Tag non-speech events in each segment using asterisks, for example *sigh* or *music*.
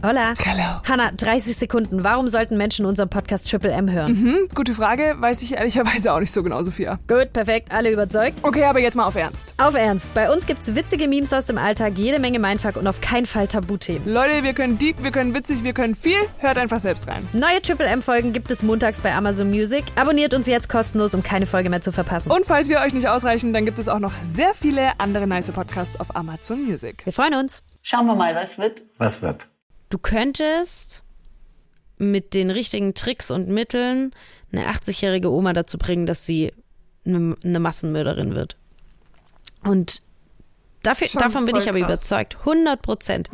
Hola. Hallo. Hanna, 30 Sekunden. Warum sollten Menschen unseren Podcast Triple M hören? Hm, gute Frage, weiß ich ehrlicherweise auch nicht so genau, Sophia. Gut, perfekt, alle überzeugt. Okay, aber jetzt mal auf Ernst. Auf Ernst, bei uns gibt's witzige Memes aus dem Alltag, jede Menge Mindfuck und auf keinen Fall Tabuthemen. Leute, wir können deep, wir können witzig, wir können viel. Hört einfach selbst rein. Neue Triple M-Folgen gibt es montags bei Amazon Music. Abonniert uns jetzt kostenlos, um keine Folge mehr zu verpassen. Und falls wir euch nicht ausreichen, dann gibt es auch noch sehr viele andere nice Podcasts auf Amazon Music. Wir freuen uns. Schauen wir mal, was wird. Was wird? Du könntest mit den richtigen Tricks und Mitteln eine 80-jährige Oma dazu bringen, dass sie eine, eine Massenmörderin wird. Und dafür, davon bin ich aber krass. überzeugt. 100 Prozent.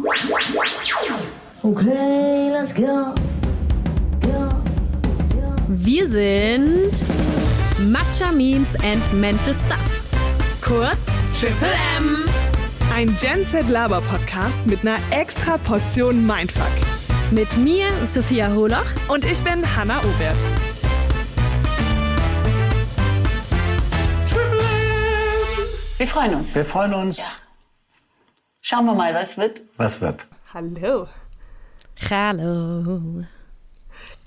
Okay, let's go. Go. Wir sind Matcha Memes and Mental Stuff. Kurz Triple M. Ein Gen Z Laber Podcast mit einer extra Portion Mindfuck. Mit mir, Sophia Holoch. Und ich bin Hanna Obert. Wir freuen uns. Wir freuen uns. Schauen wir mal, was wird. Was wird? Hallo. Hallo.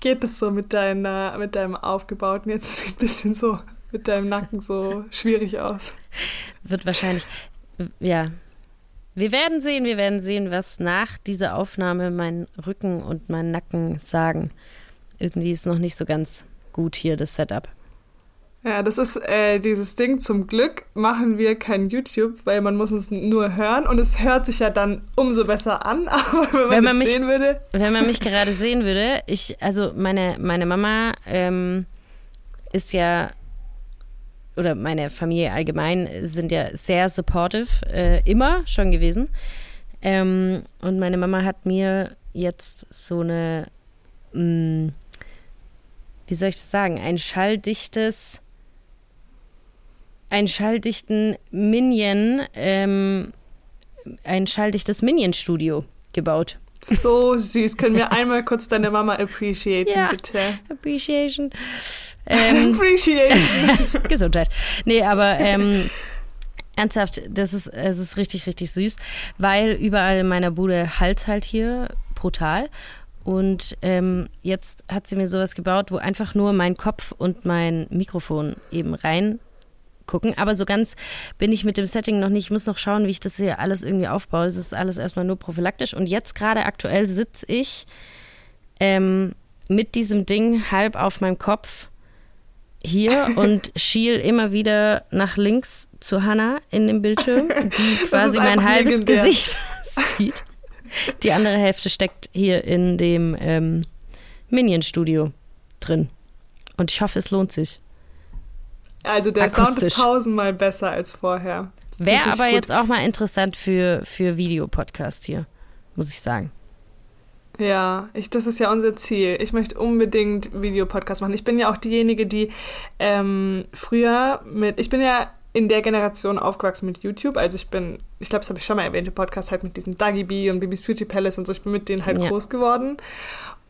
Geht es so mit, deiner, mit deinem aufgebauten, jetzt sieht ein bisschen so mit deinem Nacken so schwierig aus. Wird wahrscheinlich, ja. Wir werden sehen, wir werden sehen, was nach dieser Aufnahme mein Rücken und mein Nacken sagen. Irgendwie ist noch nicht so ganz gut hier das Setup. Ja, das ist äh, dieses Ding. Zum Glück machen wir kein YouTube, weil man muss uns nur hören und es hört sich ja dann umso besser an. *laughs* Aber wenn man, Wenn man mich- sehen würde, Wenn man mich gerade sehen würde, ich, also meine, meine Mama ähm, ist ja, oder meine Familie allgemein sind ja sehr supportive, äh, immer schon gewesen. Ähm, und meine Mama hat mir jetzt so eine, mh, wie soll ich das sagen, ein schalldichtes, einen schalldichten Minion, ähm, ein schalldichtes Minion-Studio gebaut. so süß. Können wir einmal kurz deine Mama appreciaten, Ja. bitte? Appreciation. Ähm, *laughs* Appreciate. *laughs* Gesundheit. Nee, aber ähm, ernsthaft, das ist, es ist richtig, richtig süß, weil überall in meiner Bude Hals halt hier brutal. Und ähm, jetzt hat sie mir sowas gebaut, wo einfach nur mein Kopf und mein Mikrofon eben rein gucken. Aber so ganz bin ich mit dem Setting noch nicht. Ich muss noch schauen, wie ich das hier alles irgendwie aufbaue. Das ist alles erstmal nur prophylaktisch. Und jetzt gerade aktuell sitze ich ähm, mit diesem Ding halb auf meinem Kopf hier und schiel immer wieder nach links zu Hannah in dem Bildschirm, *laughs* die quasi mein halbes legendär. Gesicht *laughs* sieht. Die andere Hälfte steckt hier in dem ähm, Minion-Studio drin. Und ich hoffe, es lohnt sich. Also der Sound Akustisch. ist tausendmal besser als vorher. Wäre aber gut. jetzt auch mal interessant für, für Videopodcast hier, muss ich sagen. Ja, ich, das ist ja unser Ziel. Ich möchte unbedingt Videopodcast machen. Ich bin ja auch diejenige, die ähm, früher mit, ich bin ja in der Generation aufgewachsen mit YouTube. Also ich bin, ich glaube, das habe ich schon mal erwähnt, im Podcast halt mit diesem Dagi Bee und Bibis Beauty Palace und so. Ich bin mit denen halt Ja. groß geworden.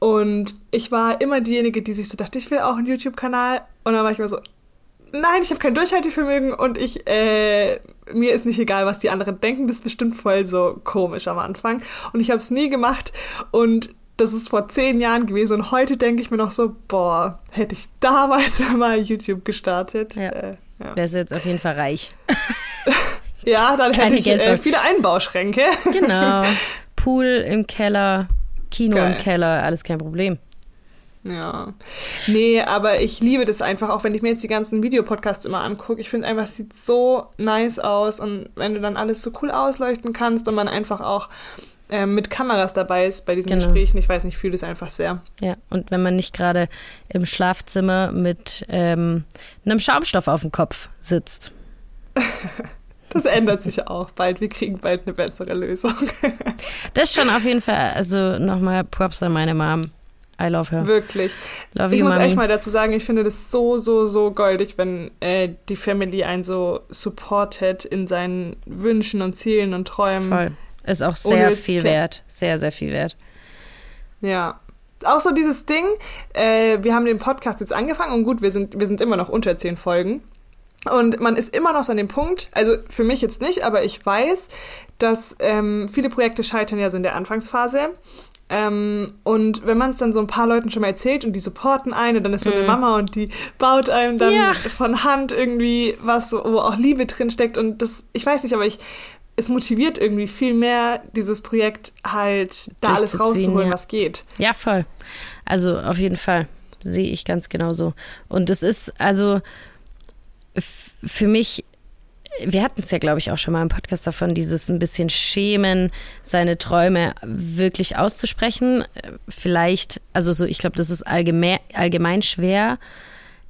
Und ich war immer diejenige, die sich so dachte, ich will auch einen YouTube-Kanal. Und dann war ich immer so, nein, ich habe kein Durchhaltevermögen und ich, äh, mir ist nicht egal, was die anderen denken. Das ist bestimmt voll so komisch am Anfang. Und ich habe es nie gemacht und das ist vor zehn Jahren gewesen und heute denke ich mir noch so, boah, hätte ich damals *laughs* mal YouTube gestartet. Ja. Äh, ja. Wärst du jetzt auf jeden Fall reich. *laughs* ja, dann hätte Keine ich äh, viele Einbauschränke. Genau. *laughs* Pool im Keller, Kino Geil. im Keller, alles kein Problem. Ja. Nee, aber ich liebe das einfach, auch wenn ich mir jetzt die ganzen Videopodcasts immer angucke. Ich finde einfach, es sieht so nice aus und wenn du dann alles so cool ausleuchten kannst und man einfach auch ähm, mit Kameras dabei ist bei diesen Genau. Gesprächen, ich weiß nicht, ich fühle das einfach sehr. Ja, und wenn man nicht gerade im Schlafzimmer mit ähm, einem Schaumstoff auf dem Kopf sitzt. *laughs* Das ändert sich auch bald. Wir kriegen bald eine bessere Lösung. Das ist schon auf jeden Fall, also nochmal Props an meine Mom. I love her. Wirklich. Love Ich you, muss Mami. echt mal dazu sagen, ich finde das so, so, so goldig, wenn äh, die Family einen so supportet in seinen Wünschen und Zielen und Träumen. Voll. Ist auch sehr viel wert. Sehr, sehr viel wert. Ja. Auch so dieses Ding, äh, wir haben den Podcast jetzt angefangen und gut, wir sind, wir sind immer noch unter zehn Folgen. Und man ist immer noch so an dem Punkt, also für mich jetzt nicht, aber ich weiß, dass ähm, viele Projekte scheitern ja so in der Anfangsphase. Ähm, und wenn man es dann so ein paar Leuten schon mal erzählt und die supporten einen und dann ist so eine Mama und die baut einem dann Ja. von Hand irgendwie was, wo auch Liebe drin steckt und das, ich weiß nicht, aber ich, es motiviert irgendwie viel mehr, dieses Projekt halt da alles rauszuholen, ja. was geht. Ja, voll. Also auf jeden Fall sehe ich ganz genauso. Und es ist also für mich, wir hatten es ja, glaube ich, auch schon mal im Podcast davon, dieses ein bisschen Schämen, seine Träume wirklich auszusprechen. Vielleicht, also so, ich glaube, das ist allgemein, allgemein schwer.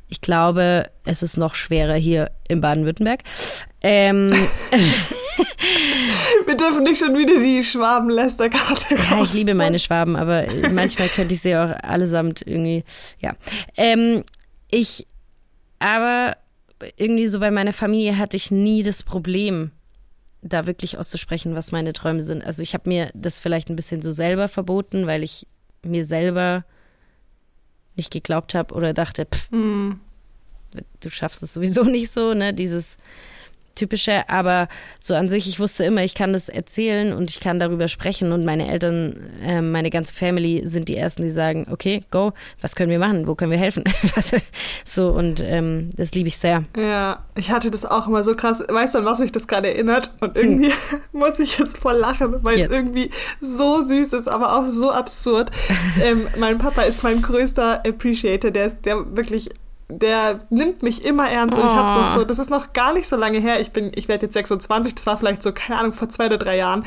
Ich glaube, es ist noch schwerer hier in Baden-Württemberg. Ähm, *laughs* Wir dürfen nicht schon wieder die Schwaben-Lester-Karte raus. Ja, ich liebe meine Schwaben, aber manchmal könnte ich sie auch allesamt irgendwie, ja. Ähm, ich, aber irgendwie so bei meiner Familie hatte ich nie das Problem, da wirklich auszusprechen, was meine Träume sind. Also ich habe mir das vielleicht ein bisschen so selber verboten, weil ich mir selber nicht geglaubt habe oder dachte, pff, Hm. du schaffst es sowieso *laughs* nicht so, ne, dieses typische, aber so an sich, ich wusste immer, ich kann das erzählen und ich kann darüber sprechen und meine Eltern, ähm, meine ganze Family sind die ersten, die sagen, okay, go, was können wir machen, wo können wir helfen, *laughs* so und ähm, das liebe ich sehr. Ja, ich hatte das auch immer so krass. Weißt du, an was mich das gerade erinnert? Und irgendwie *laughs* muss ich jetzt voll lachen, weil es irgendwie so süß ist, aber auch so absurd. *laughs* ähm, mein Papa ist mein größter Appreciator. Der ist der wirklich. Der nimmt mich immer ernst und ich hab's noch so, das ist noch gar nicht so lange her. Ich bin, ich werde jetzt 26, das war vielleicht so, keine Ahnung, vor zwei oder drei Jahren.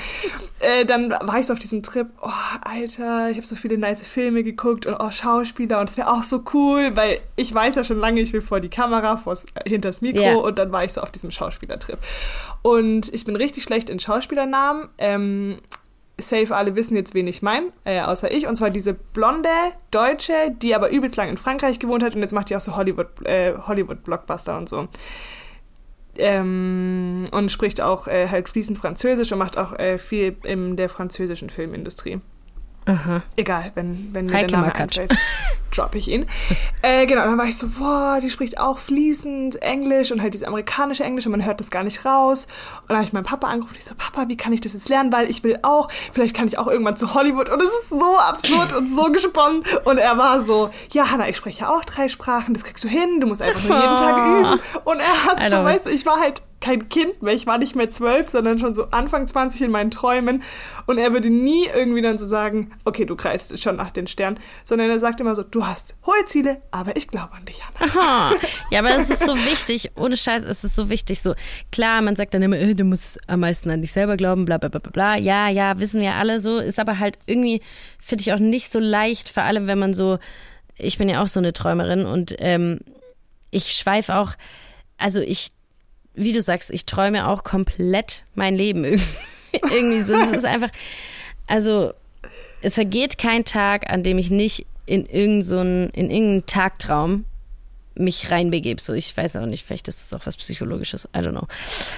Äh, dann war ich so auf diesem Trip, oh, Alter, ich habe so viele nice Filme geguckt und oh, Schauspieler und es wäre auch so cool, weil ich weiß ja schon lange, ich will vor die Kamera, vors, äh, hinters Mikro Ja. und dann war ich so auf diesem Schauspielertrip. Und ich bin richtig schlecht in Schauspielernamen. Ähm, safe alle wissen jetzt, wen ich meine, äh, außer ich. Und zwar diese blonde Deutsche, die aber übelst lang in Frankreich gewohnt hat und jetzt macht die auch so Hollywood, äh, Hollywood-Blockbuster und so. Ähm, und spricht auch äh, halt fließend Französisch und macht auch äh, viel in der französischen Filmindustrie. Aha. Egal, wenn, wenn mir Heike der Name einfällt, droppe ich ihn. *laughs* äh, genau, dann war ich so, boah, die spricht auch fließend Englisch und halt dieses amerikanische Englisch und man hört das gar nicht raus. Und dann habe ich meinen Papa angerufen und ich so, Papa, wie kann ich das jetzt lernen? Weil ich will auch, vielleicht kann ich auch irgendwann zu Hollywood. Und es ist so absurd und so *laughs* gesponnen. Und er war so, ja, Hanna, ich spreche auch drei Sprachen, das kriegst du hin, du musst einfach nur jeden Tag üben. Und er hat so, weißt du, ich war halt kein Kind mehr, ich war nicht mehr zwölf, sondern schon so Anfang 20 in meinen Träumen. Und er würde nie irgendwie dann so sagen, okay, du greifst schon nach den Sternen, sondern er sagt immer so, du hast hohe Ziele, aber ich glaube an dich, Hanna. Aha. *laughs* Ja, aber es ist so wichtig, ohne Scheiß, es ist so wichtig. So, klar, man sagt dann immer, äh, du musst am meisten an dich selber glauben, bla bla bla bla bla. Ja, ja, wissen wir alle so. Ist aber halt irgendwie, finde ich auch nicht so leicht, vor allem wenn man so, ich bin ja auch so eine Träumerin und ähm, ich schweife auch, also ich, wie du sagst, ich träume auch komplett mein Leben *laughs* irgendwie, so. Es ist einfach, also es vergeht kein Tag, an dem ich nicht in irgendeinen so in Tagtraum mich reinbegebe. So, ich weiß auch nicht, vielleicht ist das auch was Psychologisches. I don't know.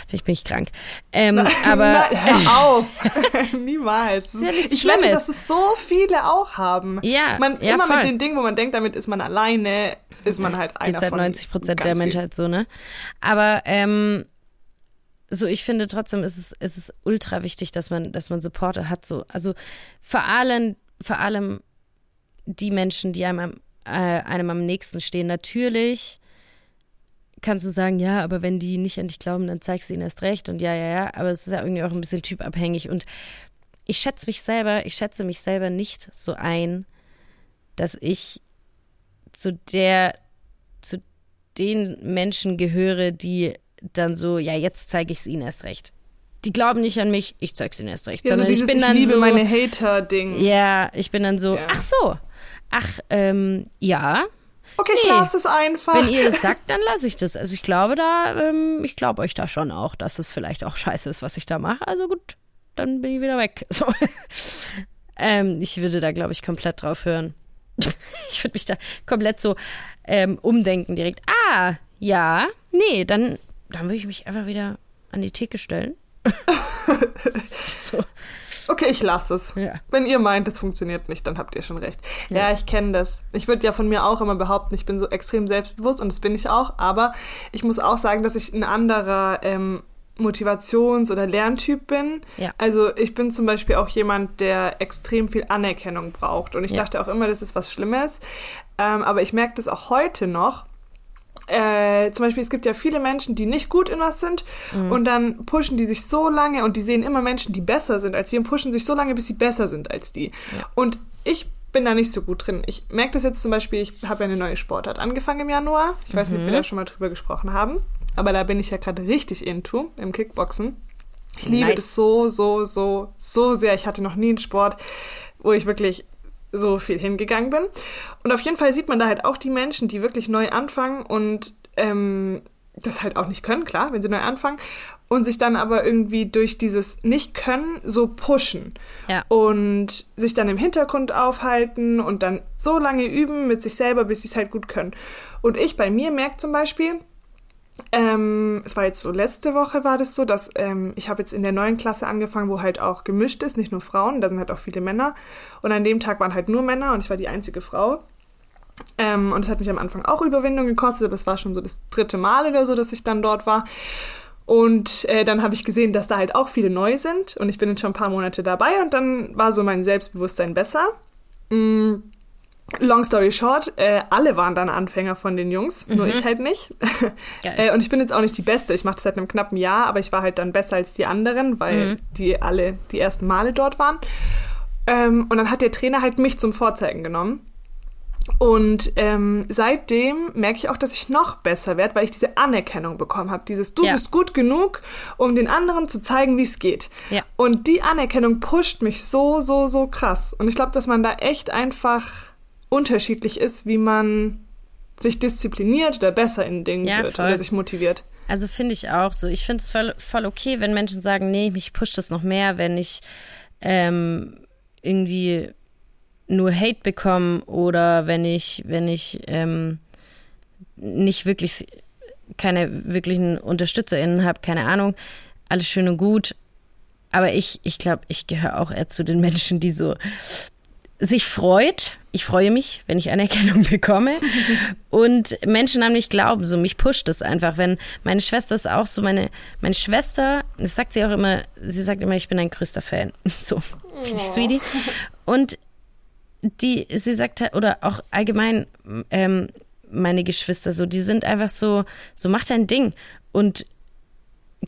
Vielleicht bin ich krank. Ähm, *laughs* aber Nein, hör *laughs* auf! *laughs* Niemals. ja nichts ich wette, Schlimmes. dass es so viele auch haben. Ja, man, ja, immer voll. mit den Dingen, wo man denkt, damit ist man alleine, ist man halt einer geht's halt von 90 Prozent der. Menschheit so, ne? Aber ähm, so, ich finde trotzdem ist es, ist es ultra wichtig, dass man, dass man Supporter hat. So, also vor allem, vor allem die Menschen, die einem am, äh, einem am nächsten stehen. Natürlich kannst du sagen, ja, aber wenn die nicht an dich glauben, dann zeigst du ihnen erst recht und ja, ja, ja. Aber es ist ja irgendwie auch ein bisschen typabhängig und ich schätze mich selber, ich schätze mich selber nicht so ein, dass ich zu der, zu den Menschen gehöre, die dann so, ja, jetzt zeige ich es ihnen erst recht. Die glauben nicht an mich, ich zeig's ihnen erst recht. Ja, so dieses, ich bin ich dann liebe so, meine Hater-Ding. ja, ich bin dann so, Ja. ach so, ach, ähm, ja, Okay, ich Nee. lasse es einfach. wenn ihr das *laughs* sagt, dann lasse ich das. Also ich glaube da, ähm, ich glaube euch da schon auch, dass es vielleicht auch scheiße ist, was ich da mache. Also gut, dann bin ich wieder weg. *laughs* So. ähm, ich würde da, glaube ich, komplett drauf hören. *laughs* ich würde mich da komplett so ähm, umdenken direkt. Ah, ja, nee, dann, dann würde ich mich einfach wieder an die Theke stellen. so. Okay, ich lasse es. Ja. Wenn ihr meint, es funktioniert nicht, dann habt ihr schon recht. Ja, ich kenne das. Ich würde ja von mir auch immer behaupten, ich bin so extrem selbstbewusst und das bin ich auch, aber ich muss auch sagen, dass ich ein anderer, ähm, Motivations- oder Lerntyp bin. Ja. Also ich bin zum Beispiel auch jemand, der extrem viel Anerkennung braucht. Und ich Ja. dachte auch immer, das ist was Schlimmes. Ähm, aber ich merke das auch heute noch. Äh, zum Beispiel, es gibt ja viele Menschen, die nicht gut in was sind Mhm. und dann pushen die sich so lange und die sehen immer Menschen, die besser sind als sie und pushen sich so lange, bis sie besser sind als die. Und ich bin da nicht so gut drin. Ich merke das jetzt zum Beispiel, ich habe ja eine neue Sportart angefangen im Januar. Ich weiß nicht, ob wir Mhm. da schon mal drüber gesprochen haben, aber da bin ich ja gerade richtig into im Kickboxen. Ich liebe Nice. das so, so, so, so sehr. Ich hatte noch nie einen Sport, wo ich wirklich so viel hingegangen bin. Und auf jeden Fall sieht man da halt auch die Menschen, die wirklich neu anfangen und ähm, das halt auch nicht können, klar, wenn sie neu anfangen, und sich dann aber irgendwie durch dieses Nicht-Können so pushen Ja. und sich dann im Hintergrund aufhalten und dann so lange üben mit sich selber, bis sie es halt gut können. Und ich bei mir merke zum Beispiel, ähm, es war jetzt so, letzte Woche war das so, dass ähm, ich habe jetzt in der neuen Klasse angefangen, wo halt auch gemischt ist, nicht nur Frauen, da sind halt auch viele Männer. Und an dem Tag waren halt nur Männer und ich war die einzige Frau. Ähm, und es hat mich am Anfang auch Überwindung gekostet, aber es war schon so das dritte Mal oder so, dass ich dann dort war. Und äh, dann habe ich gesehen, dass da halt auch viele neu sind und ich bin jetzt schon ein paar Monate dabei und dann war so mein Selbstbewusstsein besser. Mm, Long story short, äh, alle waren dann Anfänger von den Jungs, nur ich halt nicht. *laughs* Äh, und ich bin jetzt auch nicht die Beste. Ich mache das seit einem knappen Jahr, aber ich war halt dann besser als die anderen, weil die alle die ersten Male dort waren. Ähm, und dann hat der Trainer halt mich zum Vorzeigen genommen. Und ähm, seitdem merke ich auch, dass ich noch besser werde, weil ich diese Anerkennung bekommen habe. Dieses Du Ja. bist gut genug, um den anderen zu zeigen, wie es geht. Ja. Und die Anerkennung pusht mich so, so, so krass. Und ich glaube, dass man da echt einfach unterschiedlich ist, wie man sich diszipliniert oder besser in Dingen Ja, wird voll. oder sich motiviert. Also finde ich auch so. Ich finde es voll, voll okay, wenn Menschen sagen, nee, mich pusht das noch mehr, wenn ich ähm, irgendwie nur Hate bekomme oder wenn ich, wenn ich ähm, nicht wirklich keine wirklichen UnterstützerInnen habe, keine Ahnung, alles schön und gut. Aber ich, ich glaube, ich gehöre auch eher zu den *laughs* Menschen, die so sich freut. Ich freue mich, wenn ich Anerkennung *laughs* bekomme. und Menschen an mich glauben, so mich pusht es einfach. Wenn meine Schwester ist auch so, meine, meine Schwester, das sagt sie auch immer, sie sagt immer, ich bin ein größter Fan. *laughs* So, richtig sweetie. Und die, sie sagt halt, oder auch allgemein ähm, meine Geschwister so, die sind einfach so, so mach dein Ding und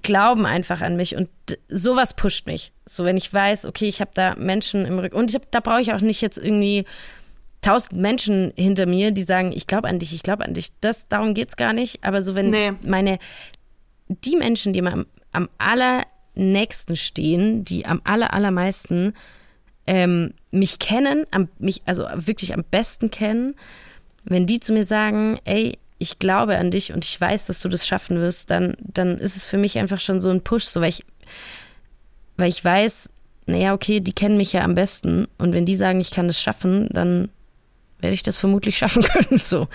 glauben einfach an mich und sowas pusht mich. So, wenn ich weiß, okay, ich habe da Menschen im Rücken und ich hab, da brauche ich auch nicht jetzt irgendwie tausend Menschen hinter mir, die sagen, ich glaube an dich, ich glaube an dich. Das, darum geht's gar nicht. Aber so, wenn Nee. meine, die Menschen, die mir am, am allernächsten stehen, die am aller, allermeisten ähm, mich kennen, am, mich also wirklich am besten kennen, wenn die zu mir sagen, ey, ich glaube an dich und ich weiß, dass du das schaffen wirst, dann, dann ist es für mich einfach schon so ein Push, so weil ich, weil ich weiß, naja, okay, die kennen mich ja am besten und wenn die sagen, ich kann das schaffen, dann werde ich das vermutlich schaffen *laughs* können, so.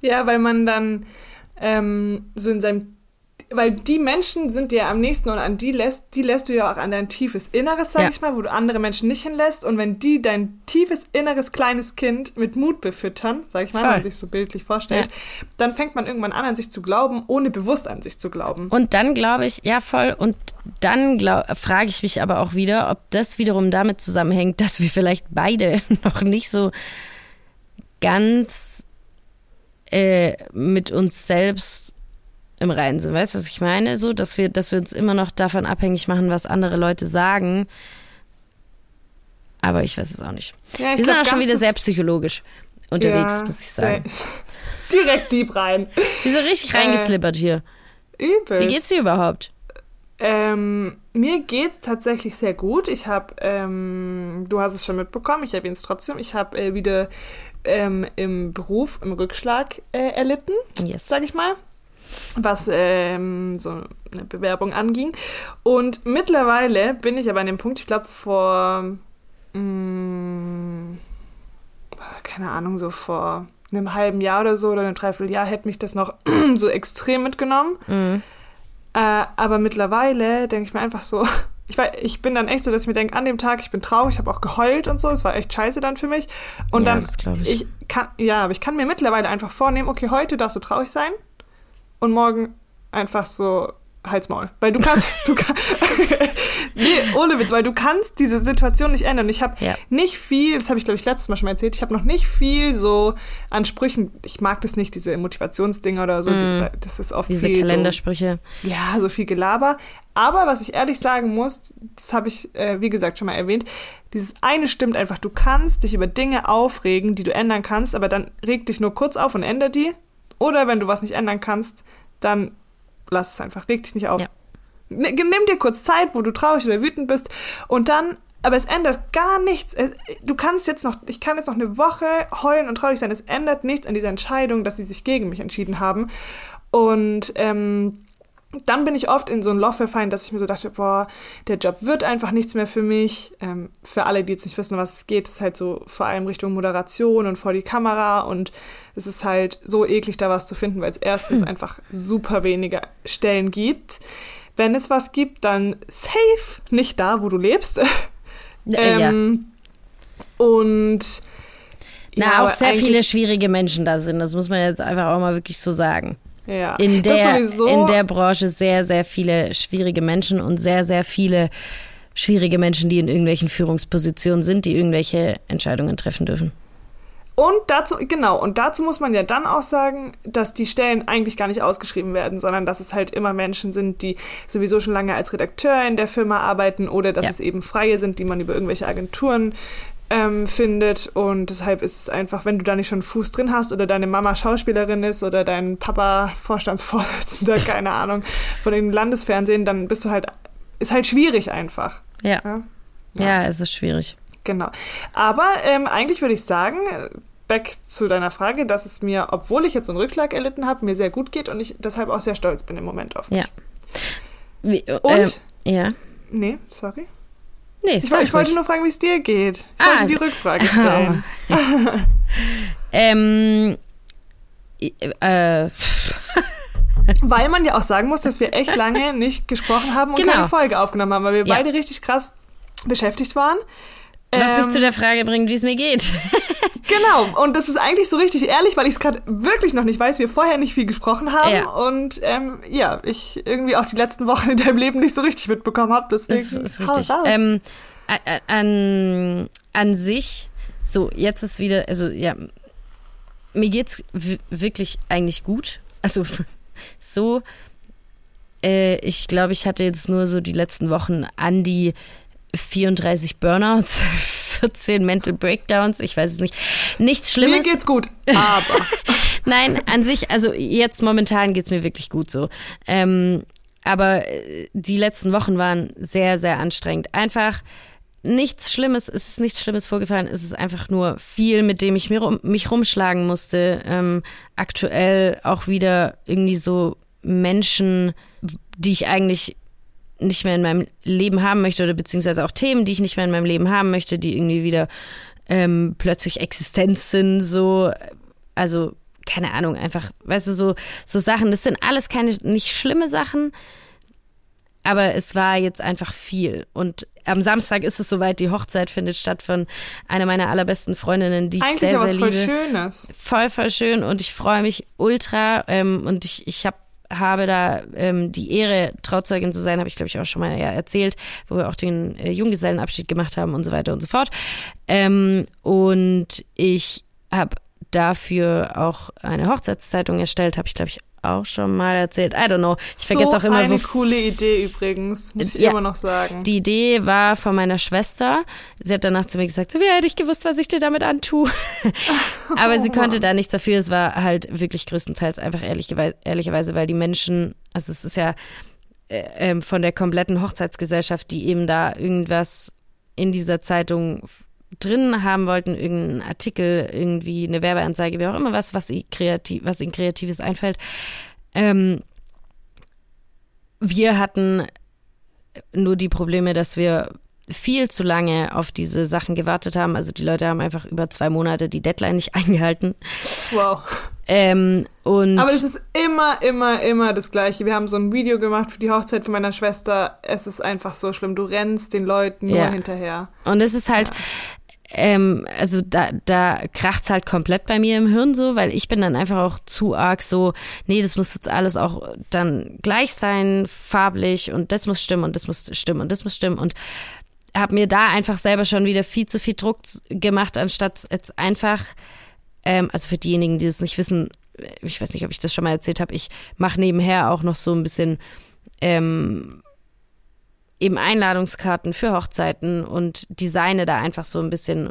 Ja, weil man dann ähm, so in seinem weil die Menschen sind dir am nächsten und an die lässt, die lässt du ja auch an dein tiefes Inneres, sag Ja. ich mal, wo du andere Menschen nicht hinlässt. Und wenn die dein tiefes inneres kleines Kind mit Mut befüttern, sag ich mal, wenn man Voll. sich so bildlich vorstellt, dann fängt man irgendwann an, an sich zu glauben, ohne bewusst an sich zu glauben. Und dann glaube ich, ja voll, und dann frage ich mich aber auch wieder, ob das wiederum damit zusammenhängt, dass wir vielleicht beide *laughs* noch nicht so ganz äh, mit uns selbst im Reinen sind. Weißt du, was ich meine? So, dass wir, dass wir uns immer noch davon abhängig machen, was andere Leute sagen. Aber ich weiß es auch nicht. Ja, wir sind auch schon wieder sehr psychologisch unterwegs, Ja, muss ich sagen. *laughs* Direkt deep rein. Wir sind richtig Äh, reingeslippert hier. Übelst. Wie geht's dir überhaupt? Ähm, mir geht's tatsächlich sehr gut. Ich habe, ähm, du hast es schon mitbekommen, ich erwähne es trotzdem, ich habe äh, wieder ähm, im Beruf im Rückschlag äh, erlitten, Yes. sag ich mal, was ähm, so eine Bewerbung anging. Und mittlerweile bin ich aber an dem Punkt, ich glaube vor, mh, keine Ahnung, so vor einem halben Jahr oder so oder einem Dreivierteljahr hätte mich das noch *clears throat* so extrem mitgenommen. Mhm. Äh, aber mittlerweile denke ich mir einfach so, *laughs* ich, war, ich bin dann echt so, dass ich mir denke, an dem Tag, ich bin traurig, ich habe auch geheult und so, es war echt scheiße dann für mich. Und Ja, dann, das glaub ich. kann, ja, aber ich kann mir mittlerweile einfach vornehmen, okay, heute darfst du traurig sein und morgen einfach so Halsmaul. Weil du kannst, *laughs* du kannst, *laughs* nee, ohne Witz, weil du kannst diese Situation nicht ändern. Ich habe Ja. nicht viel, das habe ich glaube ich letztes Mal schon mal erzählt, ich habe noch nicht viel so an Sprüchen, ich mag das nicht, diese Motivationsdinger oder so, die, das ist oft Mm. Diese viel so, Kalendersprüche. ja, so viel Gelaber. Aber was ich ehrlich sagen muss, das habe ich, äh, wie gesagt, schon mal erwähnt, dieses eine stimmt einfach. Du kannst dich über Dinge aufregen, die du ändern kannst, aber dann reg dich nur kurz auf und änder die. Oder wenn du was nicht ändern kannst, dann lass es einfach. Reg dich nicht auf. Ja. Ne- Nimm dir kurz Zeit, wo du traurig oder wütend bist und dann, aber es ändert gar nichts. Du kannst jetzt noch, ich kann jetzt noch eine Woche heulen und traurig sein. Es ändert nichts an dieser Entscheidung, dass sie sich gegen mich entschieden haben. Und ähm, dann bin ich oft in so ein Loch verfallen, dass ich mir so dachte, boah, der Job wird einfach nichts mehr für mich. Ähm, für alle, die jetzt nicht wissen, um was es geht, ist halt so vor allem Richtung Moderation und vor die Kamera und es ist halt so eklig, da was zu finden, weil es erstens einfach super wenige Stellen gibt. Wenn es was gibt, dann safe nicht da, wo du lebst. *laughs* Äh, ja. ähm, Und Na, ja, auch sehr viele schwierige Menschen da sind. Das muss man jetzt einfach auch mal wirklich so sagen. Ja, In der, in der Branche sehr, sehr viele schwierige Menschen und sehr, sehr viele schwierige Menschen, die in irgendwelchen Führungspositionen sind, die irgendwelche Entscheidungen treffen dürfen. Und dazu, genau, und dazu muss man ja dann auch sagen, dass die Stellen eigentlich gar nicht ausgeschrieben werden, sondern dass es halt immer Menschen sind, die sowieso schon lange als Redakteur in der Firma arbeiten oder dass Ja. es eben Freie sind, die man über irgendwelche Agenturen ähm, findet. Und deshalb ist es einfach, wenn du da nicht schon einen Fuß drin hast oder deine Mama Schauspielerin ist oder dein Papa Vorstandsvorsitzender, *laughs* keine Ahnung, von dem Landesfernsehen, dann bist du halt, ist halt schwierig einfach. Ja, Ja? ja, es ist schwierig. Genau. Aber ähm, eigentlich würde ich sagen, back zu deiner Frage, dass es mir, obwohl ich jetzt einen Rückschlag erlitten habe, mir sehr gut geht und ich deshalb auch sehr stolz bin im Moment auf mich. Ja. Wie, Und? Äh, ja. Nee, sorry. Nee, Ich, ich wollte nur fragen, wie es dir geht. Ich Ah, wollte die Rückfrage stellen. *laughs* Ähm, äh, Weil man ja auch sagen muss, dass wir echt lange nicht gesprochen haben und Genau. keine Folge aufgenommen haben, weil wir Ja. beide richtig krass beschäftigt waren. Was mich Ähm, zu der Frage bringt, wie es mir geht. *laughs* Genau, und das ist eigentlich so richtig ehrlich, weil ich es gerade wirklich noch nicht weiß, wir vorher nicht viel gesprochen haben Ja. und ähm, ja, ich irgendwie auch die letzten Wochen in deinem Leben nicht so richtig mitbekommen habe. Deswegen Das ist hau richtig. Ähm, an, an sich, so jetzt ist wieder, also ja, mir geht's w- wirklich eigentlich gut. Also *laughs* so, äh, ich glaube, ich hatte jetzt nur so die letzten Wochen an die 34 Burnouts, *laughs* 14 Mental Breakdowns, ich weiß es nicht. Nichts Mir Schlimmes. geht's gut, *laughs* aber Nein, an sich, also jetzt momentan geht's mir wirklich gut so. Ähm, aber äh, die letzten Wochen waren sehr, sehr anstrengend. Einfach nichts Schlimmes, es ist nichts Schlimmes vorgefallen, es ist einfach nur viel, mit dem ich mir rum, mich rumschlagen musste. Ähm, aktuell auch wieder irgendwie so Menschen, die ich eigentlich nicht mehr in meinem Leben haben möchte oder beziehungsweise auch Themen, die ich nicht mehr in meinem Leben haben möchte, die irgendwie wieder ähm, plötzlich existent sind, so, also keine Ahnung, einfach, weißt du, so, so Sachen, das sind alles keine, nicht schlimme Sachen, aber es war jetzt einfach viel. Und am Samstag ist es soweit, die Hochzeit findet statt von einer meiner allerbesten Freundinnen, die ich eigentlich sehr, ja was sehr voll liebe Schönes. voll, voll schön und ich freue mich ultra ähm, und ich, ich hab, habe da ähm, die Ehre, Trauzeugin zu sein, habe ich glaube ich auch schon mal ja, erzählt, wo wir auch den äh, Junggesellenabschied gemacht haben und so weiter und so fort. Ähm, und ich habe dafür auch eine Hochzeitszeitung erstellt, habe ich glaube ich auch schon mal erzählt. I don't know. Ich vergesse so auch immer, eine coole Idee übrigens, muss ich Ja. immer noch sagen. die Idee war von meiner Schwester. Sie hat danach zu mir gesagt, so wie hätte ich gewusst, was ich dir damit antue. *laughs* Aber sie konnte da nichts dafür. Es war halt wirklich größtenteils einfach ehrlicherweise, ehrlicherweise weil die Menschen, also es ist ja äh, ähm, von der kompletten Hochzeitsgesellschaft, die eben da irgendwas in dieser Zeitung drin haben wollten, irgendeinen Artikel, irgendwie eine Werbeanzeige, wie auch immer was, was, ihnen kreativ, was ihnen Kreatives einfällt. Ähm, wir hatten nur die Probleme, dass wir viel zu lange auf diese Sachen gewartet haben. Also die Leute haben einfach über zwei Monate die Deadline nicht *laughs* eingehalten. Wow. Ähm, und Aber es ist immer, immer, immer das Gleiche. Wir haben so ein Video gemacht für die Hochzeit von meiner Schwester. Es ist einfach so schlimm. Du rennst den Leuten nur Ja. hinterher. Und es ist halt, ähm, also da, da kracht's halt komplett bei mir im Hirn so, weil ich bin dann einfach auch zu arg so, nee, das muss jetzt alles auch dann gleich sein, farblich und das muss stimmen und das muss stimmen und das muss stimmen und habe mir da einfach selber schon wieder viel zu viel Druck gemacht, anstatt jetzt einfach, ähm, also für diejenigen, die das nicht wissen, ich weiß nicht, ob ich das schon mal erzählt habe, ich mache nebenher auch noch so ein bisschen ähm, eben Einladungskarten für Hochzeiten und designe da einfach so ein bisschen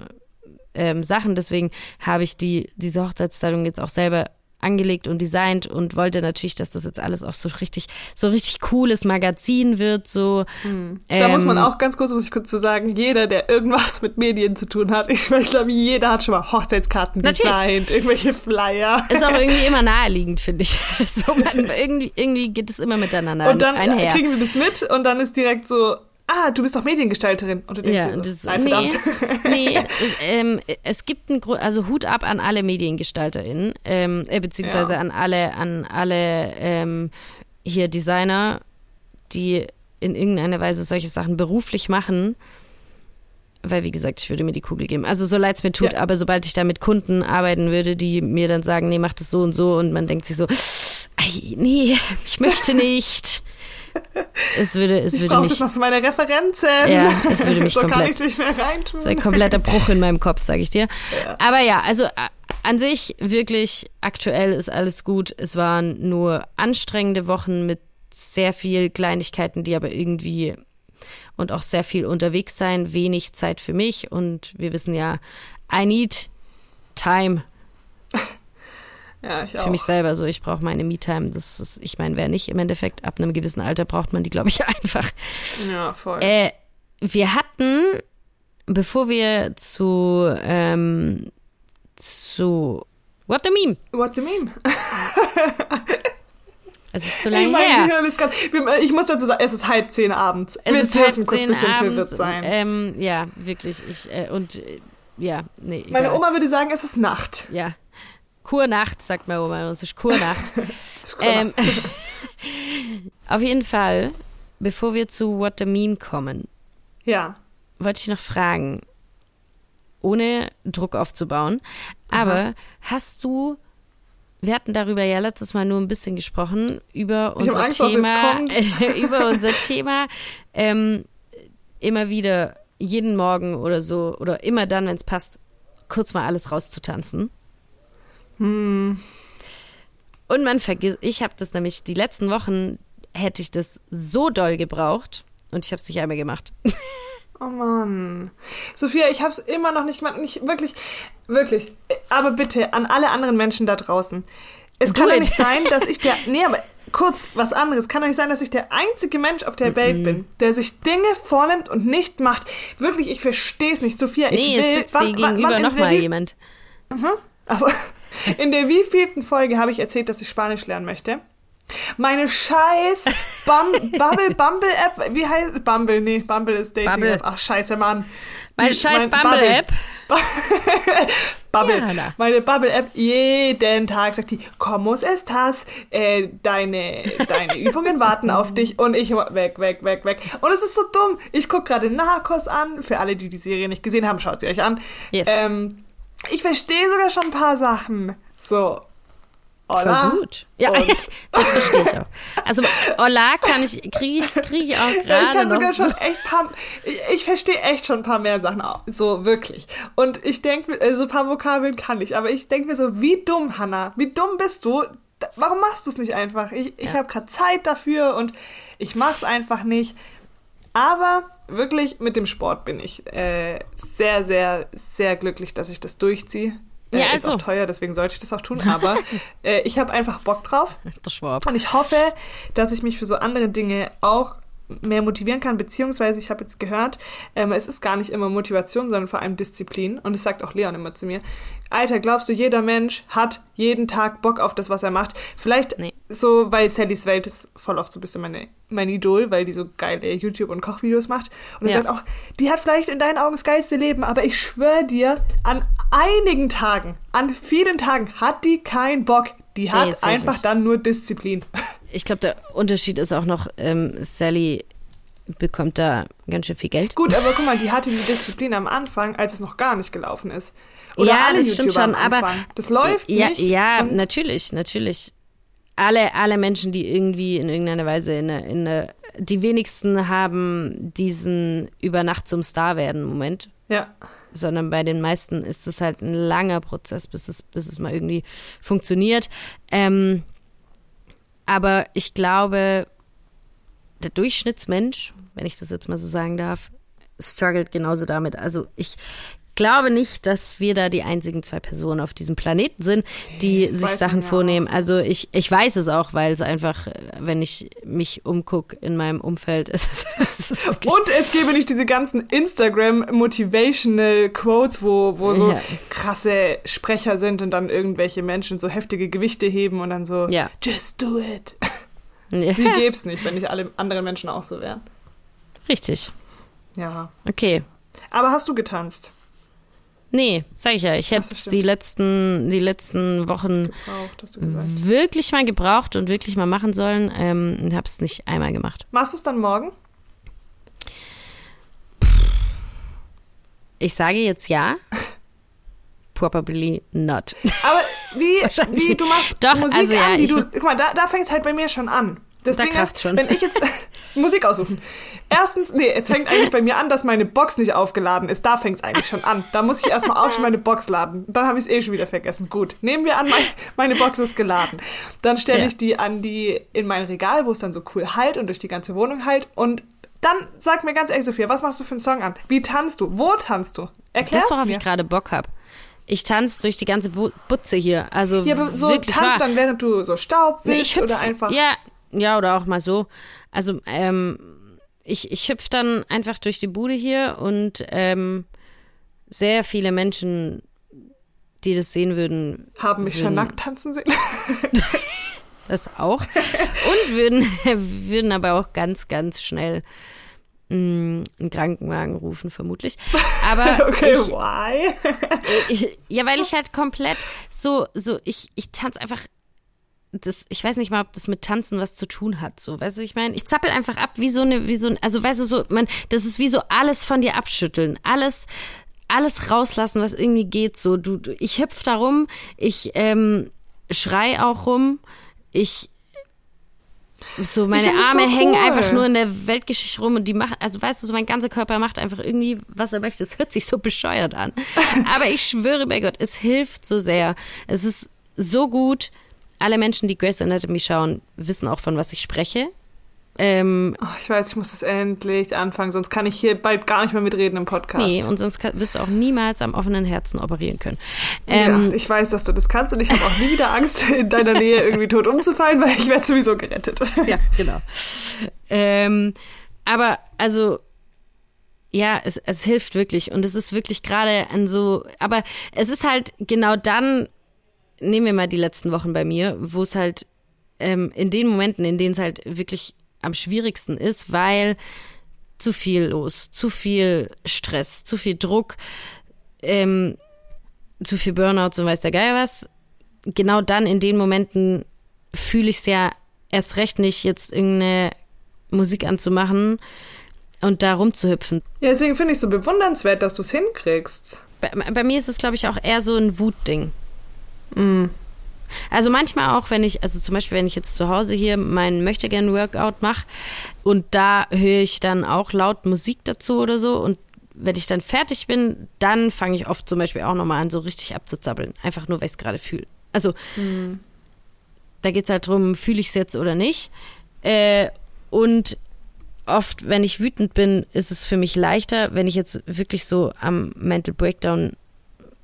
ähm, Sachen. Deswegen habe ich die, diese Hochzeitszeitung jetzt auch selber angelegt und designt und wollte natürlich, dass das jetzt alles auch so richtig, so richtig cooles Magazin wird. So, hm. Da ähm, muss man auch ganz kurz, muss ich kurz zu sagen, jeder, der irgendwas mit Medien zu tun hat, *laughs* ich, ich glaube, jeder hat schon mal Hochzeitskarten natürlich. designt, irgendwelche Flyer. Ist auch irgendwie immer *laughs* naheliegend, finde ich. *laughs* so, man, irgendwie, irgendwie geht es immer miteinander und dann einher. kriegen wir das mit und dann ist direkt so, ah, du bist doch Mediengestalterin. Und du denkst ja, dir so, nein, nee, nee *laughs* es, ähm, es gibt einen Grund, also Hut ab an alle MediengestalterInnen, ähm, äh, beziehungsweise ja. an alle, an alle ähm, hier Designer, die in irgendeiner Weise solche Sachen beruflich machen. Weil, wie gesagt, ich würde mir die Kugel geben. Also, so leid es mir tut, ja. aber sobald ich da mit Kunden arbeiten würde, die mir dann sagen, nee, mach das so und so, und man denkt sich so, nee, ich möchte *laughs* nicht es würde, es ich würde mich. das noch für meine Referenzen. Ja, es würde mich *laughs* so komplett. kann ich nicht mehr reintun. So ein kompletter Bruch in meinem Kopf, sage ich dir. Ja. Aber ja, also an sich wirklich aktuell ist alles gut. Es waren nur anstrengende Wochen mit sehr viel Kleinigkeiten, die aber irgendwie und auch sehr viel unterwegs sein, wenig Zeit für mich und wir wissen ja, I need time ja, ich Für auch. mich selber so, ich brauche meine Me-Time. Das ist, ich meine, wer nicht im Endeffekt, ab einem gewissen Alter braucht man die, glaube ich, *laughs* einfach. Ja, voll. Äh, wir hatten, bevor wir zu, ähm, zu What the Meme? What the Meme? *laughs* Es ist zu lange ich mein, her. Ich, grad, ich muss dazu sagen, es ist halb zehn abends. Es wir ist halb zehn kurz bisschen abends. sein. Ähm, ja, wirklich. Ich, äh, und äh, ja, nee. Meine egal. Oma würde sagen, es ist Nacht. Ja. Kurnacht, sagt meine Oma. Es ist Kurnacht. *laughs* ist Kurnacht. Ähm, *laughs* auf jeden Fall, bevor wir zu What the Meme kommen, ja. wollte ich noch fragen, ohne Druck aufzubauen, aber Aha. hast du wir hatten darüber ja letztes Mal nur ein bisschen gesprochen über unser Angst, Thema, *laughs* über unser Thema ähm, immer wieder jeden Morgen oder so oder immer dann, wenn es passt, kurz mal alles rauszutanzen. Hm. Und man vergisst, ich habe das nämlich, die letzten Wochen hätte ich das so doll gebraucht und ich habe es nicht einmal gemacht. *laughs* Oh Mann. Sophia, ich habe es immer noch nicht gemacht. Nicht, wirklich, wirklich. Aber bitte, an alle anderen Menschen da draußen. Es kann doch nicht sein, dass ich der. *laughs* Nee, aber kurz was anderes. Kann doch nicht sein, dass ich der einzige Mensch auf der Welt bin, der sich Dinge vornimmt und nicht macht. Wirklich, ich verstehe es nicht. Sophia, ich nee, will. Nee, es sitzt dir gegenüber nochmal jemand. Mhm. Also, in der wievielten Folge habe ich erzählt, dass ich Spanisch lernen möchte? Meine scheiß Bum Bubble Bumble App, wie heißt Bumble? Nee, Bumble ist Dating Bubble. App. Ach scheiße, Mann. Meine scheiß mein Bumble App. *laughs* Bubble. Ja, Meine Bubble App jeden Tag sagt die, ¿Cómo estás? Äh, deine, deine *laughs* Übungen warten auf dich und ich weg, weg, weg, weg. Und es ist so dumm. Ich gucke gerade Narcos an. Für alle, die die Serie nicht gesehen haben, schaut sie euch an. Yes. Ähm, ich verstehe sogar schon ein paar Sachen. So. Voll gut. Ja, *laughs* das verstehe ich auch. Also Hola kann ich, kriege ich, kriege ich auch *laughs* gerade ich kann sogar so. schon echt paar, ich, ich verstehe echt schon ein paar mehr Sachen, so wirklich. Und ich denke, äh, so ein paar Vokabeln kann ich, aber ich denke mir so, wie dumm, Hannah, wie dumm bist du? Warum machst du es nicht einfach? Ich, ich ja. habe gerade Zeit dafür und ich mache es einfach nicht. Aber wirklich mit dem Sport bin ich äh, sehr, sehr, sehr glücklich, dass ich das durchziehe. Äh, ja, ist also. auch teuer, deswegen sollte ich das auch tun. *laughs* Aber äh, ich habe einfach Bock drauf. Der Schwab. Und ich hoffe, dass ich mich für so andere Dinge auch mehr motivieren kann, beziehungsweise ich habe jetzt gehört, ähm, es ist gar nicht immer Motivation, sondern vor allem Disziplin. Und das sagt auch Leon immer zu mir. Alter, glaubst du, jeder Mensch hat jeden Tag Bock auf das, was er macht? Vielleicht Nee. so, weil Sallys Welt ist voll oft so ein bisschen meine, mein Idol, weil die so geile YouTube- und Kochvideos macht. Und er Ja. sagt auch, die hat vielleicht in deinen Augen das geilste Leben, aber ich schwöre dir, an einigen Tagen, an vielen Tagen hat die keinen Bock. Die hat ist einfach wirklich. dann nur Disziplin. *laughs* Ich glaube, der Unterschied ist auch noch, ähm, Sally bekommt da ganz schön viel Geld. Gut, aber guck mal, die hatte die Disziplin am Anfang, als es noch gar nicht gelaufen ist. Oder ja, alle das YouTuber stimmt schon, am aber das läuft ja, nicht. Ja, natürlich, natürlich. Alle, alle Menschen, die irgendwie in irgendeiner Weise in eine, in eine, die wenigsten haben diesen über Nacht zum Star werden Moment, ja. sondern bei den meisten ist es halt ein langer Prozess, bis es, bis es mal irgendwie funktioniert. Ähm, aber ich glaube, der Durchschnittsmensch, wenn ich das jetzt mal so sagen darf, struggelt genauso damit. Also ich glaube nicht, dass wir da die einzigen zwei Personen auf diesem Planeten sind, die das sich Sachen vornehmen. Also ich, ich weiß es auch, weil es einfach, wenn ich mich umgucke in meinem Umfeld, *laughs* ist es, ist Und es gäbe nicht diese ganzen Instagram-Motivational Quotes, wo, wo so Ja. krasse Sprecher sind und dann irgendwelche Menschen so heftige Gewichte heben und dann so, Ja. just do it. *laughs* Ja, Die gäbe es nicht, wenn nicht alle anderen Menschen auch so wären. richtig. Ja. Okay. Aber hast du getanzt? Nee, sag ich ja. Ich hätte es die letzten, die letzten Wochen wirklich mal gebraucht und wirklich mal machen sollen. Ähm, und habe es nicht einmal gemacht. Machst du es dann morgen? Ich sage jetzt ja. *laughs* Probably not. Aber wie, *laughs* wie du machst Doch, Musik also ja, an, die du. Guck mal, da, da fängt es halt bei mir schon an. Das Da Ding ist, schon. wenn ich jetzt *laughs* Musik aussuchen. Erstens, nee, es fängt eigentlich bei mir an, dass meine Box nicht aufgeladen ist. Da fängt es eigentlich schon an. Da muss ich erstmal aufstehen, meine Box laden. Dann habe ich es eh schon wieder vergessen. Gut, nehmen wir an, mein, meine Box ist geladen. Dann stelle Ja. ich die an die in mein Regal, wo es dann so cool halt und durch die ganze Wohnung halt. Und dann sag mir ganz ehrlich, Sophia, was machst du für einen Song an? Wie tanzt du? Wo tanzt du? Erklär's Das, worauf mir. ich gerade Bock habe. Ich tanze durch die ganze Bu- Butze hier. Also ja, aber so tanzt wahr. dann, während du so Staub Nee, wischst hüpf- oder einfach. Ja, ja, oder auch mal so. Also, ähm, ich, ich hüpfe dann einfach durch die Bude hier und ähm, sehr viele Menschen, die das sehen würden, Haben mich schon würden nackt tanzen sehen. *laughs* das auch. und würden, würden aber auch ganz, ganz schnell mh, einen Krankenwagen rufen, vermutlich. Aber *laughs* Okay, ich, why? *laughs* ich, ja, weil ich halt komplett so, so, ich, ich tanze einfach. Das, ich weiß nicht mal, ob das mit Tanzen was zu tun hat. So, weißt du, ich meine, ich zappel einfach ab wie so eine, wie so ein, also weißt du, so, man, das ist wie so alles von dir abschütteln, alles, alles rauslassen, was irgendwie geht. So, du, du ich hüpf da rum, ich ähm, schrei auch rum, ich so meine Arme so hängen cool. einfach nur in der Weltgeschichte rum und die machen, also weißt du, so mein ganzer Körper macht einfach irgendwie, was er möchte. Es hört sich so bescheuert an. *laughs* Aber ich schwöre bei Gott, es hilft so sehr. Es ist so gut. Alle Menschen, die Grey's Anatomy schauen, wissen auch, von was ich spreche. Ähm, Oh, ich weiß, ich muss das endlich anfangen, sonst kann ich hier bald gar nicht mehr mitreden im Podcast. nee, und sonst kann, wirst du auch niemals am offenen Herzen operieren können. Ähm, ja, ich weiß, dass du das kannst und ich habe auch nie wieder Angst, *laughs* in deiner Nähe irgendwie tot umzufallen, weil ich werde sowieso gerettet. *laughs* ja, genau. Ähm, aber also ja, es, es hilft wirklich und es ist wirklich gerade an so, aber es ist halt genau dann, nehmen wir mal die letzten Wochen bei mir, wo es halt ähm, in den Momenten, in denen es halt wirklich am schwierigsten ist, weil zu viel los, zu viel Stress, zu viel Druck, ähm, zu viel Burnout, so weiß der Geil was. Genau dann in den Momenten fühle ich es ja erst recht nicht, jetzt irgendeine Musik anzumachen und da rumzuhüpfen. Ja, deswegen finde ich es so bewundernswert, dass du es hinkriegst. Bei, bei mir ist es, glaube ich, auch eher so ein Wutding. Also manchmal auch, wenn ich, also zum Beispiel, wenn ich jetzt zu Hause hier meinen Möchtegern-Workout mache und da höre ich dann auch laut Musik dazu oder so und wenn ich dann fertig bin, dann fange ich oft zum Beispiel auch nochmal an, so richtig abzuzappeln. Einfach nur, weil ich es gerade fühle. Also da geht es halt drum, fühle ich es jetzt oder nicht. Äh, und oft, wenn ich wütend bin, ist es für mich leichter, wenn ich jetzt wirklich so am Mental Breakdown,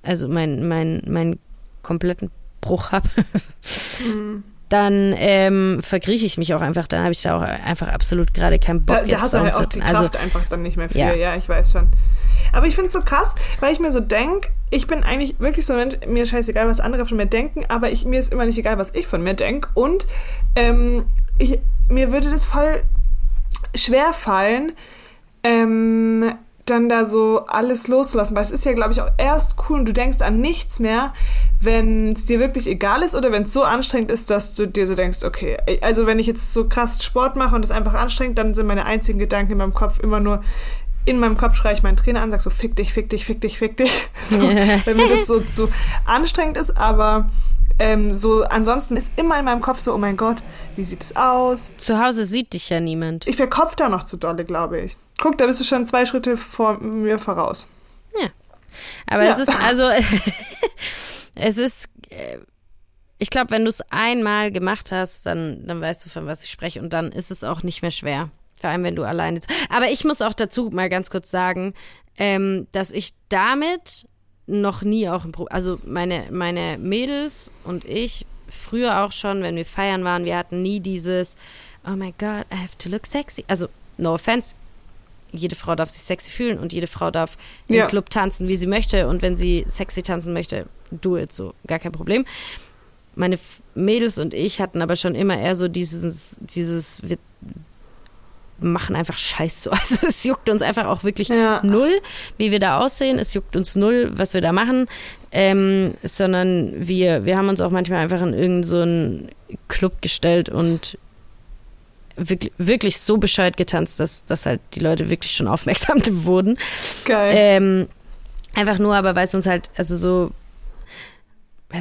also mein, mein, meinen kompletten Bruch habe, *laughs* dann ähm, verkrieche ich mich auch einfach. Dann habe ich da auch einfach absolut gerade keinen Bock Da, da hast du halt auch die zu- Kraft also, einfach dann nicht mehr für. Ja. Ja, ich weiß schon. Aber ich finde es so krass, weil ich mir so denke, ich bin eigentlich wirklich so ein Mensch, mir scheißegal, was andere von mir denken, aber ich, mir ist immer nicht egal, was ich von mir denke. Und ähm, ich, mir würde das voll schwer fallen, ähm, dann da so alles loszulassen, weil es ist ja, glaube ich, auch erst cool und du denkst an nichts mehr, wenn es dir wirklich egal ist oder wenn es so anstrengend ist, dass du dir so denkst, okay, also wenn ich jetzt so krass Sport mache und es einfach anstrengend, dann sind meine einzigen Gedanken in meinem Kopf immer nur, in meinem Kopf schreie ich meinen Trainer an, sag so, fick dich, fick dich, fick dich, fick dich. *laughs* So, wenn mir das so zu anstrengend ist, aber ähm, so ansonsten ist immer in meinem Kopf so, oh mein Gott, wie sieht es aus? Zu Hause sieht dich ja niemand. Ich verkopf da noch zu dolle, glaube ich. Guck, da bist du schon zwei Schritte vor mir voraus. Ja. Aber Ja. *laughs* es ist also, es ist, ich glaube, wenn du es einmal gemacht hast, dann, dann weißt du, von was ich spreche und dann ist es auch nicht mehr schwer. Vor allem, wenn du alleine. Aber ich muss auch dazu mal ganz kurz sagen, ähm, dass ich damit noch nie auch ein Problem, also meine, meine Mädels und ich, früher auch schon, wenn wir feiern waren, wir hatten nie dieses, oh my God, I have to look sexy. Also, no offense, jede Frau darf sich sexy fühlen und jede Frau darf im Ja. Club tanzen, wie sie möchte. Und wenn sie sexy tanzen möchte, do it so, gar kein Problem. Meine Mädels und ich hatten aber schon immer eher so dieses, dieses, wir machen einfach Scheiß so. *laughs* Also es juckt uns einfach auch wirklich Ja. null, wie wir da aussehen. Es juckt uns null, was wir da machen. Ähm, sondern wir, wir haben uns auch manchmal einfach in irgendeinen so einen Club gestellt und wirklich, wirklich so bescheuert getanzt, dass, dass halt die Leute wirklich schon *laughs* aufmerksam wurden. Geil. Ähm, einfach nur, aber weil es uns halt, also so,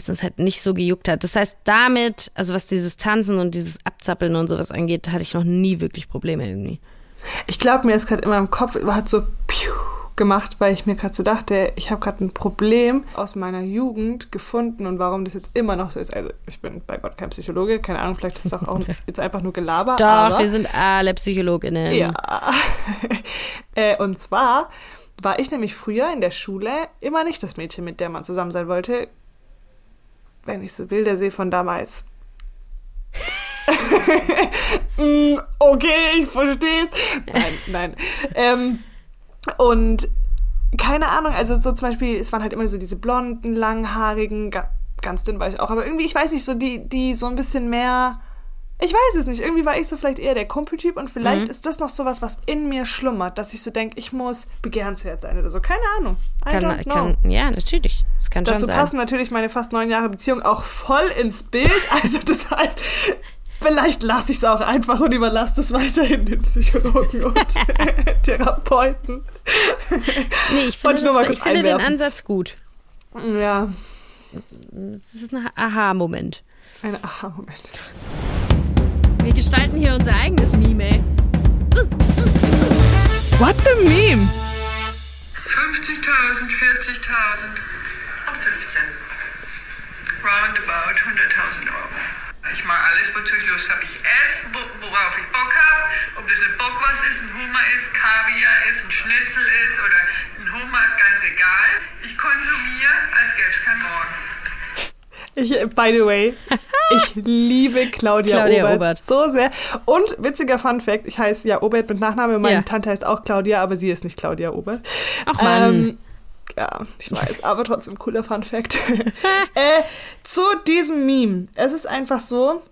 uns halt nicht so gejuckt hat. Das heißt, damit, also was dieses Tanzen und dieses Abzappeln und sowas angeht, hatte ich noch nie wirklich Probleme irgendwie. Ich glaube, mir ist gerade immer im Kopf, hat so piu gemacht, weil ich mir gerade so dachte, ich habe gerade ein Problem aus meiner Jugend gefunden und warum das jetzt immer noch so ist. Also ich bin bei Gott kein Psychologe, keine Ahnung, vielleicht ist es auch, auch *laughs* jetzt einfach nur Gelaber. Doch, aber, wir sind alle PsychologInnen. Ja. *laughs* äh, und zwar war ich nämlich früher in der Schule immer nicht das Mädchen, mit der man zusammen sein wollte, wenn ich so Bilder sehe von damals. *laughs* Mm, okay, ich versteh's. Nein, nein. Ähm, und keine Ahnung, also so zum Beispiel, es waren halt immer so diese blonden, langhaarigen, ga, ganz dünn war ich auch, aber irgendwie, ich weiß nicht, so die, die so ein bisschen mehr, ich weiß es nicht, irgendwie war ich so vielleicht eher der Kumpeltyp und vielleicht ist das noch sowas, was in mir schlummert, dass ich so denke, ich muss begehrenswert sein oder so, keine Ahnung. I Kann, kann, ja, natürlich. Das kann Dazu schon sein. passen natürlich meine fast neun Jahre Beziehung auch voll ins Bild. *laughs* Also deshalb, vielleicht lasse ich es auch einfach und überlasse es weiterhin den Psychologen und *laughs* Therapeuten. Nee, ich finde, das, ich finde den. Ansatz gut. Ja, Das ist ein Aha-Moment. ein Aha-Moment. Wir gestalten hier unser eigenes Meme, ey. What the meme? 50.000, 40.000 und 15. Roundabout 100.000 Euro. Ich mache alles, wozu ich Lust habe. Ich esse, wo, worauf ich Bock habe. Ob das eine Bockwurst ist, ein Hummer ist, Kaviar ist, ein Schnitzel ist oder ein Hummer, ganz egal. Ich konsumiere, als gäbe es keinen Morgen. Ich, by the way, *laughs* ich liebe Claudia, Claudia Obert, Obert. so sehr. Und witziger Fun Fact, ich heiße ja Obert mit Nachname, meine Ja. Tante heißt auch Claudia, aber sie ist nicht Claudia Obert. Ach Mann. Ähm, ja, ich weiß, aber trotzdem cooler Fun Fact. *laughs* *laughs* äh, zu diesem Meme. Es ist einfach so,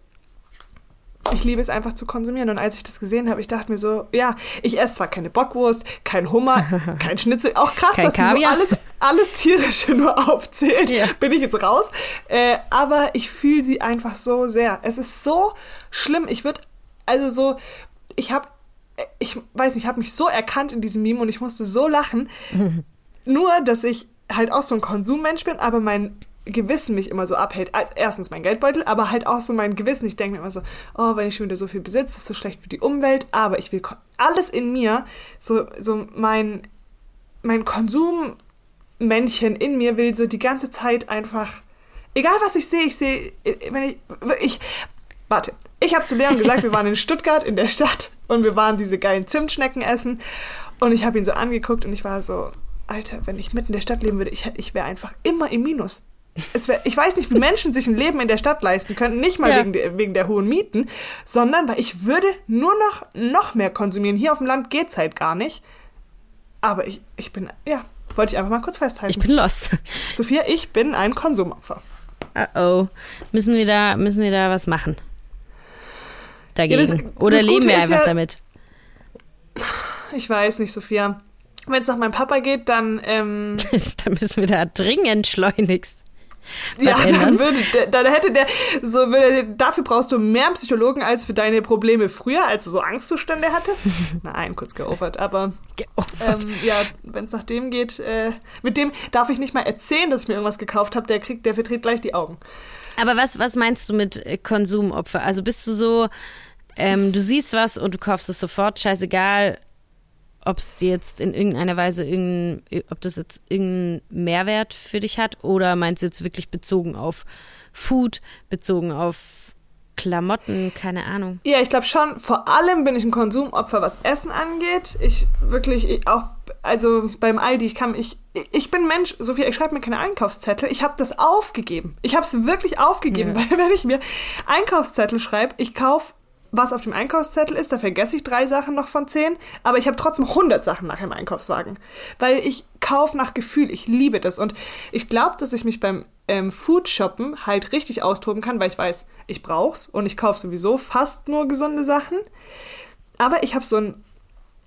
ich liebe es einfach zu konsumieren. Und als ich das gesehen habe, ich dachte mir so, ja, ich esse zwar keine Bockwurst, kein Hummer, *laughs* kein Schnitzel. Auch krass, Kein dass sie so Kaviar. alles, alles Tierische nur *laughs* aufzählt. Ja. Bin ich jetzt raus. Äh, aber ich fühle sie einfach so sehr. Es ist so schlimm. Ich würde, also so, ich habe, ich weiß nicht, ich habe mich so erkannt in diesem Meme und ich musste so lachen. *laughs* Nur, dass ich halt auch so ein Konsummensch bin, aber mein Gewissen mich immer so abhält. Erstens mein Geldbeutel, aber halt auch so mein Gewissen. Ich denke mir immer so, oh, wenn ich schon wieder so viel besitze, ist so schlecht für die Umwelt. Aber ich will alles in mir, so, so mein, mein Konsummännchen in mir will so die ganze Zeit einfach, egal was ich sehe, ich sehe, wenn ich, ich, warte, ich habe zu Leon gesagt, wir waren in Stuttgart in der Stadt und wir waren diese geilen Zimtschnecken essen und ich habe ihn so angeguckt und ich war so, Alter, wenn ich mitten in der Stadt leben würde, ich, ich wäre einfach immer im Minus. Es wär, ich weiß nicht, wie Menschen sich ein Leben in der Stadt leisten könnten, nicht mal Ja. wegen, der, wegen der hohen Mieten, sondern weil ich würde nur noch, noch mehr konsumieren. Hier auf dem Land geht's halt gar nicht. Aber ich, ich bin, ja, wollte ich einfach mal kurz festhalten. Ich bin lost. Sophia, ich bin ein Konsumopfer. Uh oh. Müssen wir da, müssen wir da was machen? Dagegen. Ja, das- Oder das leben wir einfach ja- damit? Ich weiß nicht, Sophia. Wenn es nach meinem Papa geht, dann, ähm, *laughs* dann müssen wir da dringend schleunigst. Ja, dann würde, dann hätte der, so würde, dafür brauchst du mehr Psychologen als für deine Probleme früher, als du so Angstzustände hattest. *laughs* Nein, kurz geopfert, aber ähm, ja, wenn es nach dem geht, äh, mit dem darf ich nicht mal erzählen, dass ich mir irgendwas gekauft habe, der kriegt, der verdreht gleich die Augen. Aber was, was meinst du mit äh, Konsumopfer? Also bist du so, ähm, du siehst was und du kaufst es sofort, scheißegal, ob es jetzt in irgendeiner Weise irgendein, ob das jetzt irgendeinen Mehrwert für dich hat oder meinst du jetzt wirklich bezogen auf Food, bezogen auf Klamotten, keine Ahnung. Ja, ich glaube schon, vor allem bin ich ein Konsumopfer, was Essen angeht. Ich wirklich, ich auch, also beim Aldi, ich kann, ich, ich bin Mensch, Sophia, ich schreibe mir keine Einkaufszettel. Ich habe das aufgegeben. Ich habe es wirklich aufgegeben, *laughs* weil wenn ich mir Einkaufszettel schreibe, ich kaufe was auf dem Einkaufszettel ist, da vergesse ich drei Sachen noch von zehn, aber ich habe trotzdem 100 Sachen nach dem Einkaufswagen, weil ich kaufe nach Gefühl, ich liebe das. Und ich glaube, dass ich mich beim ähm, Food shoppen halt richtig austoben kann, weil ich weiß, ich brauch's und ich kaufe sowieso fast nur gesunde Sachen, aber ich habe so ein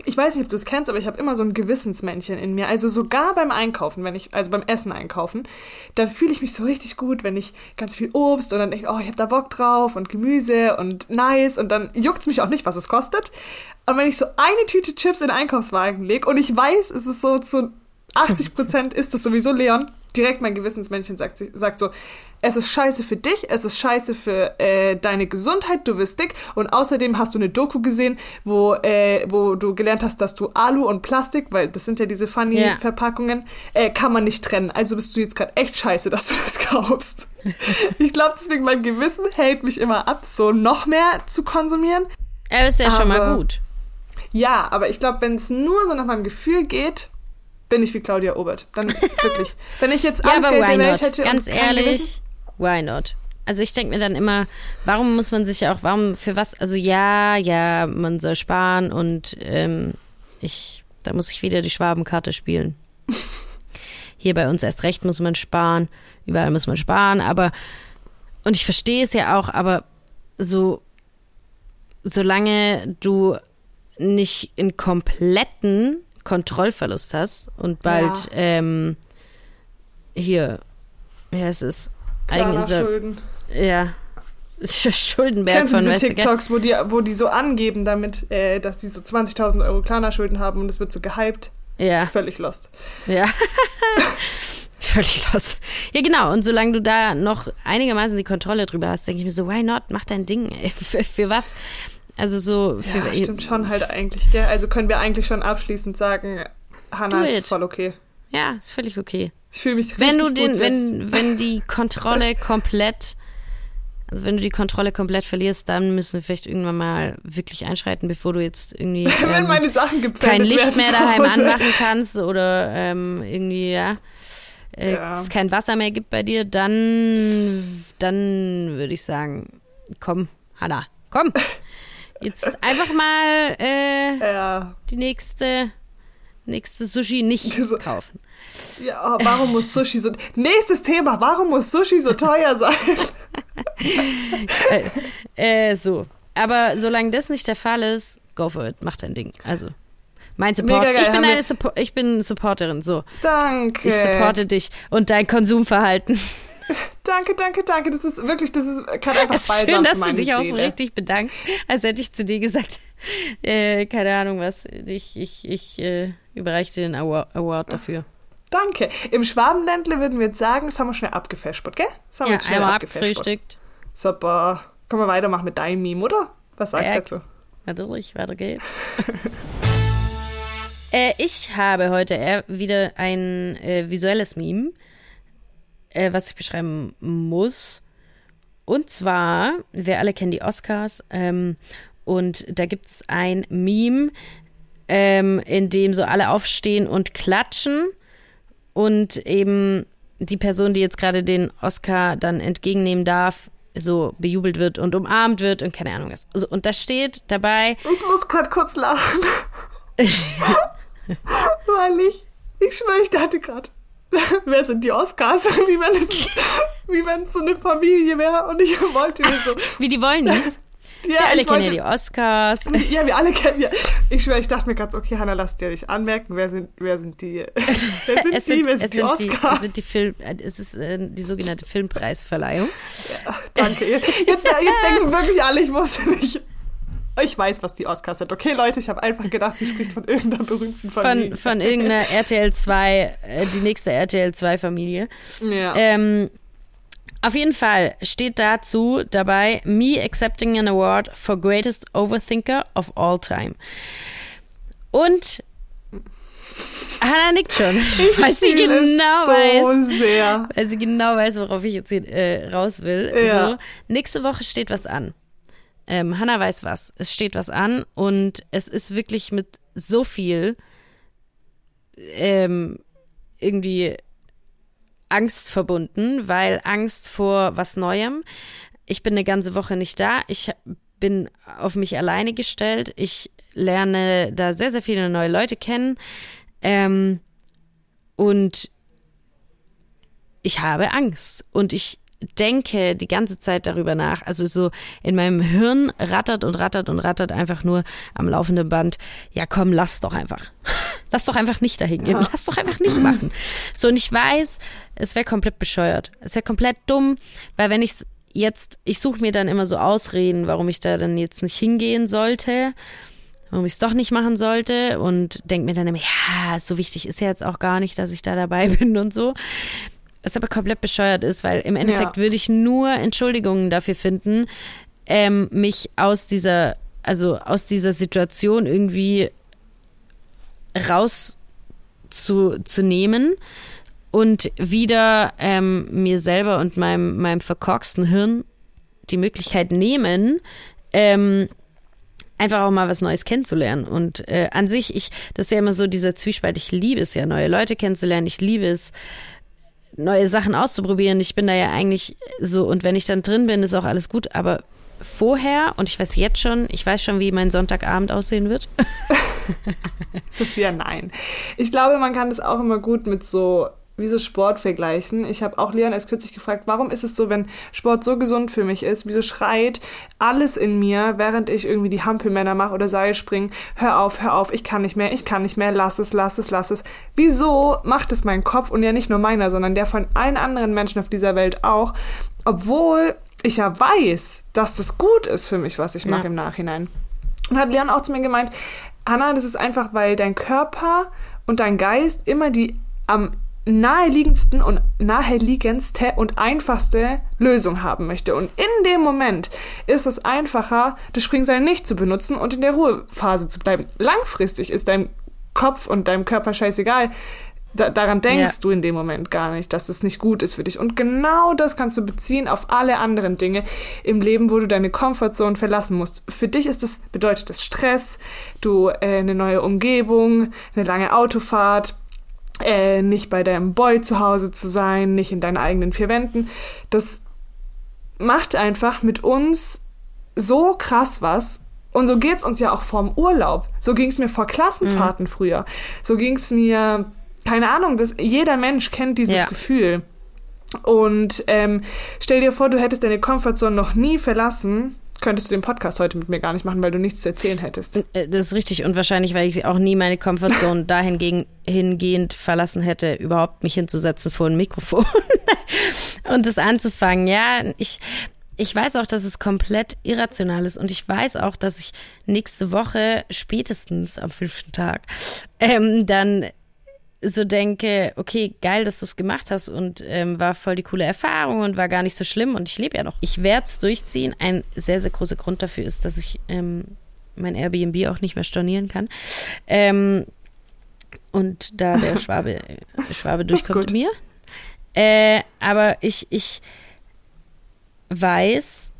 ich weiß nicht, ob du es kennst, aber ich habe immer so ein Gewissensmännchen in mir. Also sogar beim Einkaufen, wenn ich, also beim Essen einkaufen, dann fühle ich mich so richtig gut, wenn ich ganz viel Obst und dann denke ich, oh, ich habe da Bock drauf und Gemüse und nice und dann juckt es mich auch nicht, was es kostet. Und wenn ich so eine Tüte Chips in den Einkaufswagen lege und ich weiß, es ist so zu *laughs* 80 Prozent ist das sowieso Leon, direkt mein Gewissensmännchen sagt, sagt so, es ist scheiße für dich, es ist scheiße für äh, deine Gesundheit, du wirst dick und außerdem hast du eine Doku gesehen, wo, äh, wo du gelernt hast, dass du Alu und Plastik, weil das sind ja diese Ja. Funny-Verpackungen, äh, kann man nicht trennen. Also bist du jetzt gerade echt scheiße, dass du das *laughs* kaufst. *laughs* ich glaube deswegen, mein Gewissen hält mich immer ab, so noch mehr zu konsumieren. Ja, ist ja schon mal Aber- gut. Ja, aber ich glaube, wenn es nur so nach meinem Gefühl geht, bin ich wie Claudia Obert. Dann *laughs* wirklich. Wenn ich jetzt Ja, alles aber Geld der Welt hätte Ganz Gewissen, ehrlich, why not? Also ich denke mir dann immer, warum muss man sich ja auch, warum, für was, also ja, ja, man soll sparen und ähm, ich, da muss ich wieder die Schwabenkarte spielen. *laughs* Hier bei uns erst recht muss man sparen, überall muss man sparen, aber, und ich verstehe es ja auch, aber so, solange du nicht einen kompletten Kontrollverlust hast und bald Ja. ähm, hier, wie heißt es? Klarna Eigeninsel- Schulden. Ja. *laughs* Schuldenberg Kennst von diese du, gell? TikToks, wo die, wo die so angeben damit, äh, dass die so 20.000 Euro Klarna-Schulden haben und es wird so gehypt? Ja, Völlig lost. ja. *laughs* Völlig los. Ja, genau. Und solange du da noch einigermaßen die Kontrolle drüber hast, denke ich mir so, why not? Mach dein Ding. *laughs* Für, für was? Also so, für Ja, stimmt schon halt eigentlich, gell? Also können wir eigentlich schon abschließend sagen, Hannah ist voll okay. Ja, ist völlig okay. Ich fühle mich richtig Wenn du gut den, wenn, *laughs* wenn die Kontrolle komplett, also wenn du die Kontrolle komplett verlierst, dann müssen wir vielleicht irgendwann mal wirklich einschreiten, bevor du jetzt irgendwie *laughs* wenn ähm, meine Sachen kein Licht mehr daheim anmachen kannst oder ähm, irgendwie, ja, äh, Ja. es kein Wasser mehr gibt bei dir, dann, dann würde ich sagen, komm, Hanna, komm. *laughs* Jetzt einfach mal äh, Ja, die nächste, nächste Sushi nicht So- kaufen. ja, warum muss Sushi so... Nächstes Thema, warum muss Sushi so teuer sein? *laughs* Äh, so. Aber solange das nicht der Fall ist, go for it, mach dein Ding. Also, mein Support. Geil, ich, bin eine Suppo ich bin Supporterin, so. Danke. Ich supporte dich und dein Konsumverhalten. *laughs* Danke, danke, danke. Das ist wirklich, das ist gerade einfach Es ist schön, dass du dich auch so richtig bedankst, als hätte ich zu dir gesagt, *laughs* äh, keine Ahnung was, ich, ich, ich äh, überreiche dir den Award, dafür. Danke. Im Schwabenländle würden wir jetzt sagen, das haben wir schnell abgefespert, gell? Das haben wir Ja, jetzt schnell einmal abgefrühstückt. Super. Können wir weitermachen mit deinem Meme, oder? Was sagst du dazu? Natürlich, weiter geht's. *laughs* äh, ich habe heute eher wieder ein äh, visuelles Meme, äh, was ich beschreiben muss. Und zwar, wir alle kennen die Oscars, ähm, und da gibt's ein Meme, ähm, in dem so alle aufstehen und klatschen und eben die Person, die jetzt gerade den Oscar dann entgegennehmen darf, so bejubelt wird und umarmt wird und keine Ahnung was. Also, und da steht dabei, Ich muss gerade kurz lachen. *laughs* *laughs* Weil ich, ich schwöre, ich dachte gerade, *laughs* wer sind die Oscars? *laughs* Wie wenn es, wie wenn es so eine Familie wäre und ich wollte mir so, *laughs* wie die Wollnies. wir alle ich kennen wollte- ja die Oscars. Ja, wir alle kennen ja. Ich schwöre, ich dachte mir gerade so, okay, Hannah, lass dir nicht anmerken, wer sind, wer sind die, wer sind Es die, sind, wer sind die sind die, Oscars? es sind die Film, äh, es ist äh, die sogenannte Filmpreisverleihung. Danke. Jetzt, jetzt denken wirklich alle, ich muss nicht. Ich weiß, was die Oscars sind. Okay, Leute, ich habe einfach gedacht, sie spricht von irgendeiner berühmten Familie. Von, von irgendeiner RTL 2, äh, die nächste RTL 2 Familie. ja. Ähm, auf jeden Fall steht dazu dabei Me accepting an award for greatest overthinker of all time. Und Hannah nickt schon, *laughs* weil sie genau so weiß, sehr. weil sie genau weiß, worauf ich jetzt hier, äh, raus will. Ja. So, nächste Woche steht was an. Ähm, Hannah weiß was. Es steht was an und es ist wirklich mit so viel ähm, irgendwie Angst verbunden, weil Angst vor was Neuem. Ich bin eine ganze Woche nicht da. Ich bin auf mich alleine gestellt. Ich lerne da sehr, sehr viele neue Leute kennen. Ähm, und ich habe Angst. Und ich denke die ganze Zeit darüber nach. Also so in meinem Hirn rattert und rattert und rattert einfach nur am laufenden Band. Ja, komm, lass doch einfach. *laughs* Lass doch einfach nicht dahin gehen. Lass doch einfach nicht machen. So, und ich weiß, es wäre komplett bescheuert. Es wäre komplett dumm, weil wenn ich jetzt, ich suche mir dann immer so Ausreden, warum ich da dann jetzt nicht hingehen sollte warum ich es doch nicht machen sollte und denke mir dann immer, ja, so wichtig ist ja jetzt auch gar nicht, dass ich da dabei *laughs* bin und so. Was aber komplett bescheuert ist, weil im Endeffekt Ja. würde ich nur Entschuldigungen dafür finden, ähm, mich aus dieser, also aus dieser Situation irgendwie raus zu, zu nehmen und wieder ähm, mir selber und meinem, meinem verkorksten Hirn die Möglichkeit nehmen, ähm, einfach auch mal was Neues kennenzulernen. Und äh, an sich, ich, das ist ja immer so dieser Zwiespalt, ich liebe es ja, neue Leute kennenzulernen, ich liebe es, neue Sachen auszuprobieren. Ich bin da ja eigentlich so, und wenn ich dann drin bin, ist auch alles gut, aber vorher, und ich weiß jetzt schon, ich weiß schon, wie mein Sonntagabend aussehen wird. *laughs* Sophia, nein. Ich glaube, man kann das auch immer gut mit so wie so Sport vergleichen. Ich habe auch Leon erst kürzlich gefragt, warum ist es so, wenn Sport so gesund für mich ist, wieso schreit alles in mir, während ich irgendwie die Hampelmänner mache oder Seil springen, hör auf, hör auf, ich kann nicht mehr, ich kann nicht mehr, lass es, lass es, lass es. Wieso macht es mein Kopf und ja nicht nur meiner, sondern der von allen anderen Menschen auf dieser Welt auch, obwohl ich ja weiß, dass das gut ist für mich, was ich mache Ja. im Nachhinein. Und hat Leon auch zu mir gemeint, Hanna, das ist einfach, weil dein Körper und dein Geist immer die am naheliegendsten und naheliegendste und einfachste Lösung haben möchte. Und in dem Moment ist es einfacher, das Springseil nicht zu benutzen und in der Ruhephase zu bleiben. Langfristig ist dein Kopf und deinem Körper scheißegal. Da, daran denkst Ja. du in dem Moment gar nicht, dass das nicht gut ist für dich. Und genau das kannst du beziehen auf alle anderen Dinge im Leben, wo du deine Comfortzone verlassen musst. Für dich ist das, bedeutet das Stress, du äh, eine neue Umgebung, eine lange Autofahrt, äh, nicht bei deinem Boy zu Hause zu sein, nicht in deinen eigenen vier Wänden. Das macht einfach mit uns so krass was. Und so geht's uns ja auch vorm Urlaub. So ging's mir vor Klassenfahrten früher. So ging's mir, keine Ahnung, das, jeder Mensch kennt dieses Ja. Gefühl. Und ähm, stell dir vor, du hättest deine Comfortzone noch nie verlassen, könntest du den Podcast heute mit mir gar nicht machen, weil du nichts zu erzählen hättest. Äh, Das ist richtig und wahrscheinlich, weil ich auch nie meine Komfortzone *laughs* dahingehend hingehend verlassen hätte, überhaupt mich hinzusetzen vor ein Mikrofon *laughs* und das anzufangen. Ja, ich, ich weiß auch, dass es komplett irrational ist und ich weiß auch, dass ich nächste Woche spätestens am fünften Tag ähm, dann so denke, okay, geil, dass du es gemacht hast und ähm, war voll die coole Erfahrung und war gar nicht so schlimm und ich lebe ja noch. Ich werde es durchziehen. Ein sehr, sehr großer Grund dafür ist, dass ich ähm, mein Airbnb auch nicht mehr stornieren kann. Ähm, und da der *laughs* Schwabe, Schwabe durchkommt mir. Äh, aber ich, ich weiß,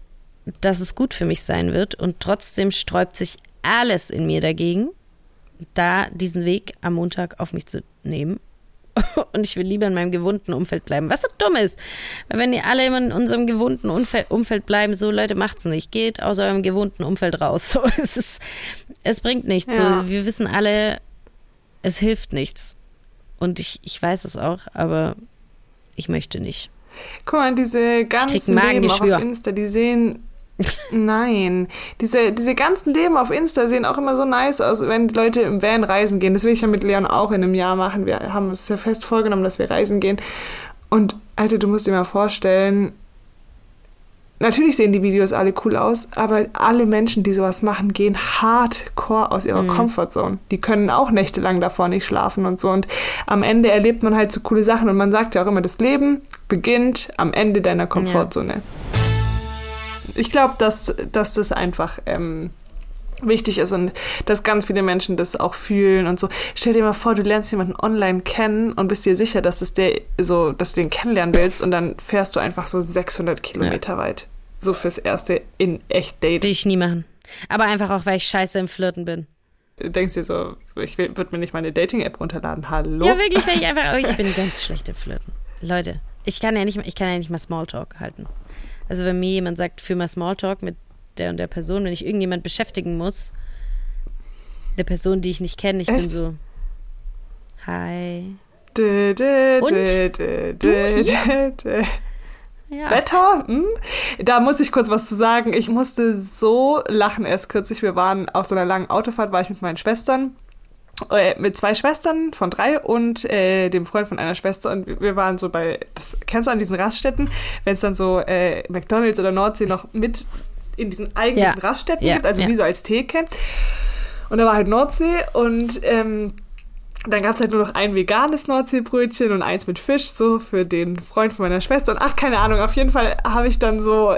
dass es gut für mich sein wird und trotzdem sträubt sich alles in mir dagegen, da diesen Weg am Montag auf mich zu nehmen. *laughs* Und ich will lieber in meinem gewohnten Umfeld bleiben, was so dumm ist. Weil wenn ihr alle immer in unserem gewohnten Umfeld, Umfeld bleiben, so Leute, macht's nicht. Geht aus eurem gewohnten Umfeld raus. *laughs* So, es ist, es bringt nichts. Ja. So, wir wissen alle, es hilft nichts. Und ich, ich weiß es auch, aber ich möchte nicht. Guck mal, diese ganzen Leben auf Insta, die sehen Nein, diese, diese ganzen Leben auf Insta sehen auch immer so nice aus, wenn die Leute im Van reisen gehen. Das will ich ja mit Leon auch in einem Jahr machen. Wir haben uns ja fest vorgenommen, dass wir reisen gehen. Und Alter, du musst dir mal vorstellen, natürlich sehen die Videos alle cool aus, aber alle Menschen, die sowas machen, gehen hardcore aus ihrer Mhm. Comfortzone. Die können auch nächtelang davor nicht schlafen und so. Und am Ende erlebt man halt so coole Sachen. Und man sagt ja auch immer, das Leben beginnt am Ende deiner Komfortzone. Ich glaube, dass, dass das einfach ähm, wichtig ist und dass ganz viele Menschen das auch fühlen und so. Stell dir mal vor, du lernst jemanden online kennen und bist dir sicher, dass das der so, dass du den kennenlernen willst und dann fährst du einfach so 600 Kilometer weit. So fürs erste in echt Date. Will ich nie machen. Aber einfach auch, weil ich scheiße im Flirten bin. Du denkst dir so, ich würde mir nicht meine Dating-App runterladen. Hallo? Ja, wirklich, weil ich einfach, oh, ich bin ganz schlecht im Flirten. Leute, ich kann ja nicht, ich kann ja nicht mal Smalltalk halten. Also wenn mir jemand sagt, für mal Smalltalk mit der und der Person, wenn ich irgendjemand beschäftigen muss, der Person, die ich nicht kenne, ich bin Echt? so, hi. Dä, dä, Und? dä, Du. Ja. Wetter? Hm? Da muss ich kurz was zu sagen. Ich musste so lachen erst kürzlich. Wir waren auf so einer langen Autofahrt, war ich mit meinen Schwestern. Äh, mit zwei Schwestern von drei und äh, dem Freund von einer Schwester und wir waren so bei, das kennst du an diesen Raststätten, wenn es dann so äh, McDonalds oder Nordsee noch mit in diesen eigentlichen Ja. Raststätten Ja, gibt, also ja. wie so als Theke. Und da war halt Nordsee und ähm, dann gab es halt nur noch ein veganes Nordseebrötchen und eins mit Fisch, so für den Freund von meiner Schwester. Und ach, keine Ahnung, auf jeden Fall habe ich dann so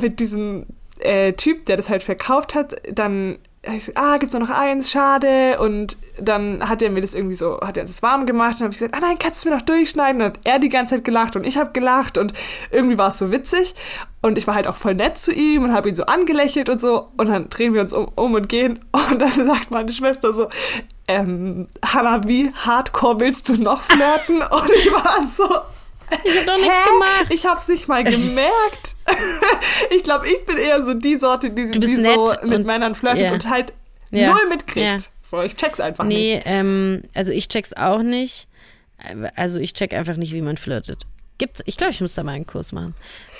mit diesem äh, Typ, der das halt verkauft hat, dann so, ah, gibt's nur noch eins, schade. Und dann hat er mir das irgendwie so, hat er uns das warm gemacht und dann habe ich gesagt, ah nein, kannst du mir noch durchschneiden? Und dann hat er die ganze Zeit gelacht und ich habe gelacht und irgendwie war es so witzig. Und ich war halt auch voll nett zu ihm und habe ihn so angelächelt und so. Und dann drehen wir uns um, um und gehen. *laughs* Und dann sagt meine Schwester so, ähm, Hannah, wie hardcore willst du noch flirten? *laughs* Und ich war so, Ich hab doch nichts Hä? gemacht. Ich hab's nicht mal gemerkt. *laughs* ich glaube, ich bin eher so die Sorte, die, die so mit Männern flirtet ja. und halt Ja. null mitkriegt. Ja. So, ich check's einfach nicht. Nee, ähm, also ich check's auch nicht. Also ich check einfach nicht, wie man flirtet. Gibt's, ich glaube, ich muss da mal einen Kurs machen.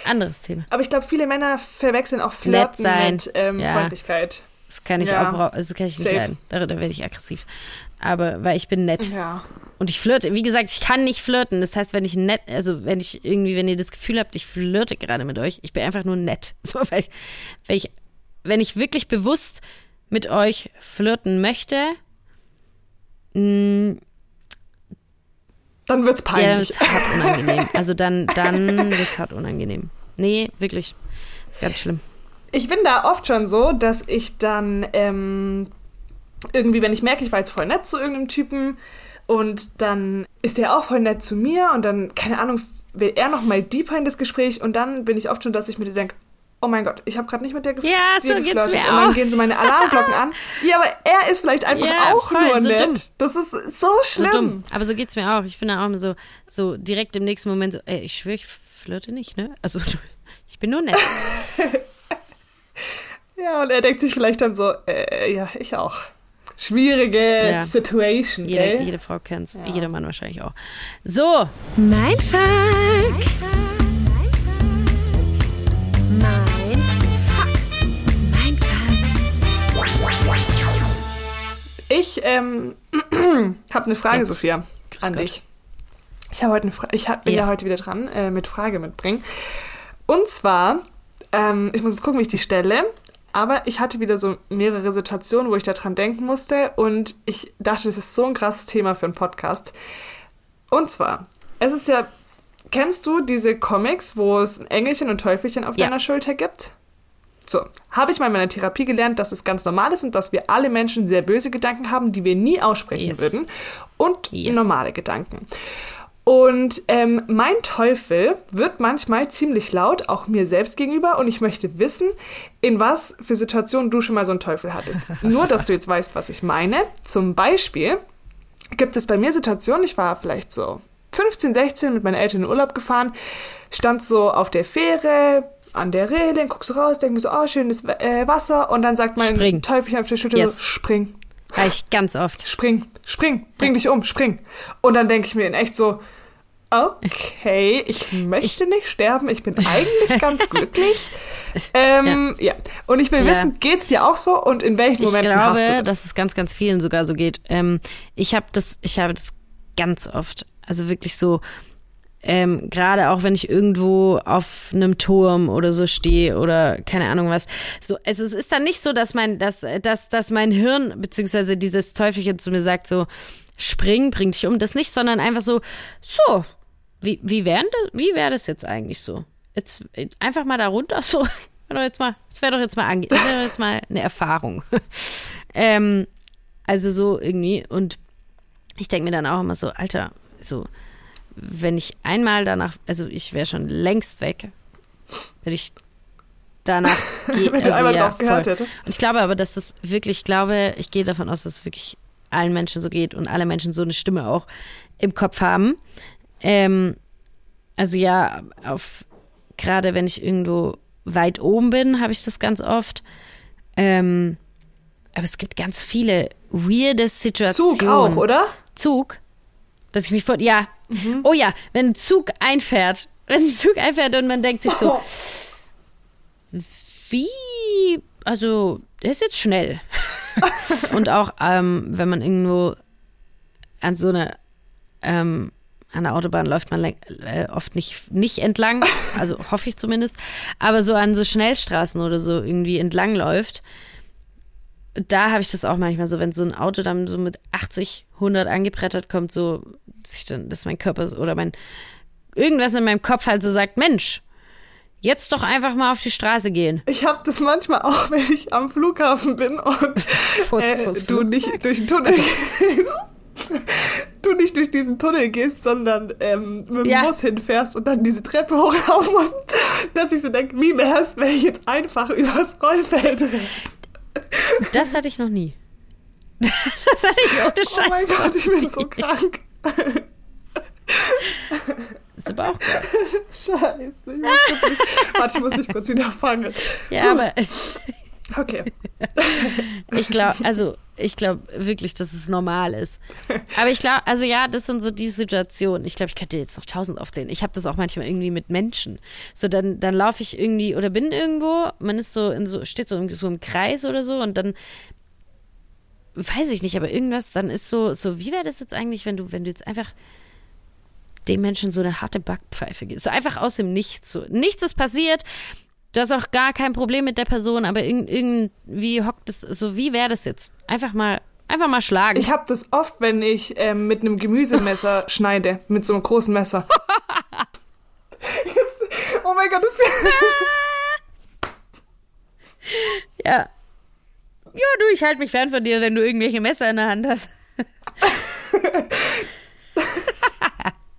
Anderes Thema. Aber ich glaube, viele Männer verwechseln auch Flirten mit ähm, Ja. Freundlichkeit. Das kann ich Ja. auch, das kann ich nicht Safe. leiden. Da, da werde ich aggressiv. Aber weil ich bin nett. Ja. Und ich flirte. Wie gesagt, ich kann nicht flirten. Das heißt, wenn ich nett, also wenn ich irgendwie, wenn ihr das Gefühl habt, ich flirte gerade mit euch, ich bin einfach nur nett. *laughs* So, weil, weil ich, wenn ich wirklich bewusst mit euch flirten möchte, mh, Dann wird's ja, dann peinlich. wird's hart unangenehm. *laughs* Also dann, dann wird's hart unangenehm. Nee, wirklich. ist ganz schlimm. Ich bin da oft schon so, dass ich dann ähm, irgendwie, wenn ich merke, ich war jetzt voll nett zu irgendeinem Typen und dann ist der auch voll nett zu mir und dann, keine Ahnung, will er noch mal deeper in das Gespräch und dann bin ich oft schon, dass ich mir denke, oh mein Gott, ich habe gerade nicht mit der gef Ja, so dir geht's geflirtet. mir Und dann gehen so meine Alarmglocken an. *laughs* Ja, aber er ist vielleicht einfach Ja, auch voll, nur so nett. dumm. Das ist so So schlimm. dumm. Aber so geht's mir auch. Ich bin da auch immer so, so direkt im nächsten Moment so, ey, ich schwöre, ich flirte nicht, ne? Also *laughs* ich bin nur nett. *laughs* Ja, und er denkt sich vielleicht dann so, äh, ja, ich auch. Schwierige Ja. Situation, Jede, gell? jede Frau kennt's. Jeder Mann wahrscheinlich auch. So, Mein Fuck. Mein Ich ähm, *clears throat* habe eine Frage, Jetzt. Sophia, Grüß an Gott. dich. Ich habe heute eine Fra ich hab, bin ja. Ja. heute wieder dran äh, mit Frage mitbringen. Und zwar, ähm, ich muss jetzt gucken, wie ich die stelle. Aber ich hatte wieder so mehrere Situationen, wo ich daran denken musste. Und ich dachte, das ist so ein krasses Thema für einen Podcast. Und zwar, es ist ja, kennst du diese Comics, wo es ein Engelchen und Teufelchen auf Ja. deiner Schulter gibt? So, habe ich mal in meiner Therapie gelernt, dass es ganz normal ist und dass wir alle Menschen sehr böse Gedanken haben, die wir nie aussprechen Yes. würden. Und Yes. normale Gedanken. Und ähm, mein Teufel wird manchmal ziemlich laut, auch mir selbst gegenüber. Und ich möchte wissen, in was für Situationen du schon mal so einen Teufel hattest. *laughs* Nur, dass du jetzt weißt, was ich meine. Zum Beispiel gibt es bei mir Situationen, ich war vielleicht so 15, 16 mit meinen Eltern in Urlaub gefahren, stand so auf der Fähre, an der Reling, guck so raus, denk mir so, oh, schönes äh, Wasser. Und dann sagt mein Spring. Teufelchen auf der Schulter Yes. so, spring, ich ganz oft. spring, spring, bring dich um, spring. Und dann denke ich mir in echt so, okay, ich möchte nicht sterben, ich bin eigentlich ganz *laughs* glücklich. Ähm, ja. Und ich will Ja. wissen, geht's dir auch so und in welchen Ich Momenten glaube, hast du das? dass es ganz, ganz vielen sogar so geht. Ähm, ich habe das, ich habe das ganz oft. Also wirklich so, ähm, gerade auch wenn ich irgendwo auf einem Turm oder so stehe oder keine Ahnung was. So, also es ist dann nicht so, dass mein, dass, dass, dass mein Hirn, beziehungsweise dieses Teufelchen zu mir sagt, so, spring, bring dich um, das nicht, sondern einfach so, so, wie, wie wäre das, wie wär das jetzt eigentlich so? Jetzt einfach mal da runter, so. *laughs* Jetzt mal, das wäre doch jetzt mal ange wär jetzt mal eine Erfahrung. *laughs* ähm, also so irgendwie. Und ich denke mir dann auch immer so, Alter, so, wenn ich einmal danach, also ich wäre schon längst weg, wenn ich danach gehe. *laughs* Wenn du also, einmal ja, drauf gehört voll. hättest. Und ich glaube aber, dass das wirklich, ich glaube, ich gehe davon aus, dass es wirklich allen Menschen so geht und alle Menschen so eine Stimme auch im Kopf haben. Ähm, also ja, auf gerade wenn ich irgendwo weit oben bin, habe ich das ganz oft. Ähm, aber es gibt ganz viele weirde Situationen. Zug auch, oder? Zug, dass ich mich vor, ja, oh ja, wenn ein Zug einfährt, *laughs* wenn ein Zug einfährt und man denkt sich so, *laughs* wie, also, der ist jetzt schnell. *laughs* und auch, ähm, wenn man irgendwo an so eine, ähm, an der Autobahn läuft man äh, oft nicht, nicht entlang, also hoffe ich zumindest, aber so an so Schnellstraßen oder so irgendwie entlang läuft, da habe ich das auch manchmal so, wenn so ein Auto dann so mit 80, 100 angebrettert kommt, so, dass, ich dann, dass mein Körper oder mein, irgendwas in meinem Kopf halt so sagt, Mensch, jetzt doch einfach mal auf die Straße gehen. Ich habe das manchmal auch, *laughs* wenn ich am Flughafen bin und Fuß, äh, Fuß, du nicht durch den Tunnel gehst. *laughs* Du nicht durch diesen Tunnel gehst, sondern ähm, mit dem Ja. Bus hinfährst und dann diese Treppe *laughs* hochlaufen musst, dass ich so denke, wie wär's, wenn ich jetzt einfach übers Rollfeld renne? Das hatte ich noch nie. Das hatte ich ohne Oh mein. Gott, ich bin so krank. *laughs* ist aber auch geil. *laughs* Scheiße. Ich muss kurz warte, ich muss mich kurz wieder fangen. Ja, aber Okay. *laughs* ich glaube, also ich glaube wirklich, dass es normal ist. Aber ich glaube, also ja, das sind so die Situationen. Ich glaube, ich könnte jetzt noch tausend aufzählen. Ich habe das auch manchmal irgendwie mit Menschen. So dann, dann laufe ich irgendwie oder bin irgendwo. Man ist so in so steht so im, so im Kreis oder so und dann weiß ich nicht, aber irgendwas. Dann ist so so wie wäre das jetzt eigentlich, wenn du wenn du jetzt einfach dem Menschen so eine harte Backpfeife gibst. So einfach aus dem Nichts. So. Nichts ist passiert. Du hast auch gar kein Problem mit der Person, aber irg- irgendwie hockt es so, wie wäre das jetzt? Einfach mal, einfach mal schlagen. Ich habe das oft, wenn ich ähm, mit einem Gemüsemesser *laughs* schneide, mit so einem großen Messer. *laughs* *laughs* Oh mein Gott, das ja. Ja, du, ich halte mich fern von dir, wenn du irgendwelche Messer in der Hand hast. *laughs*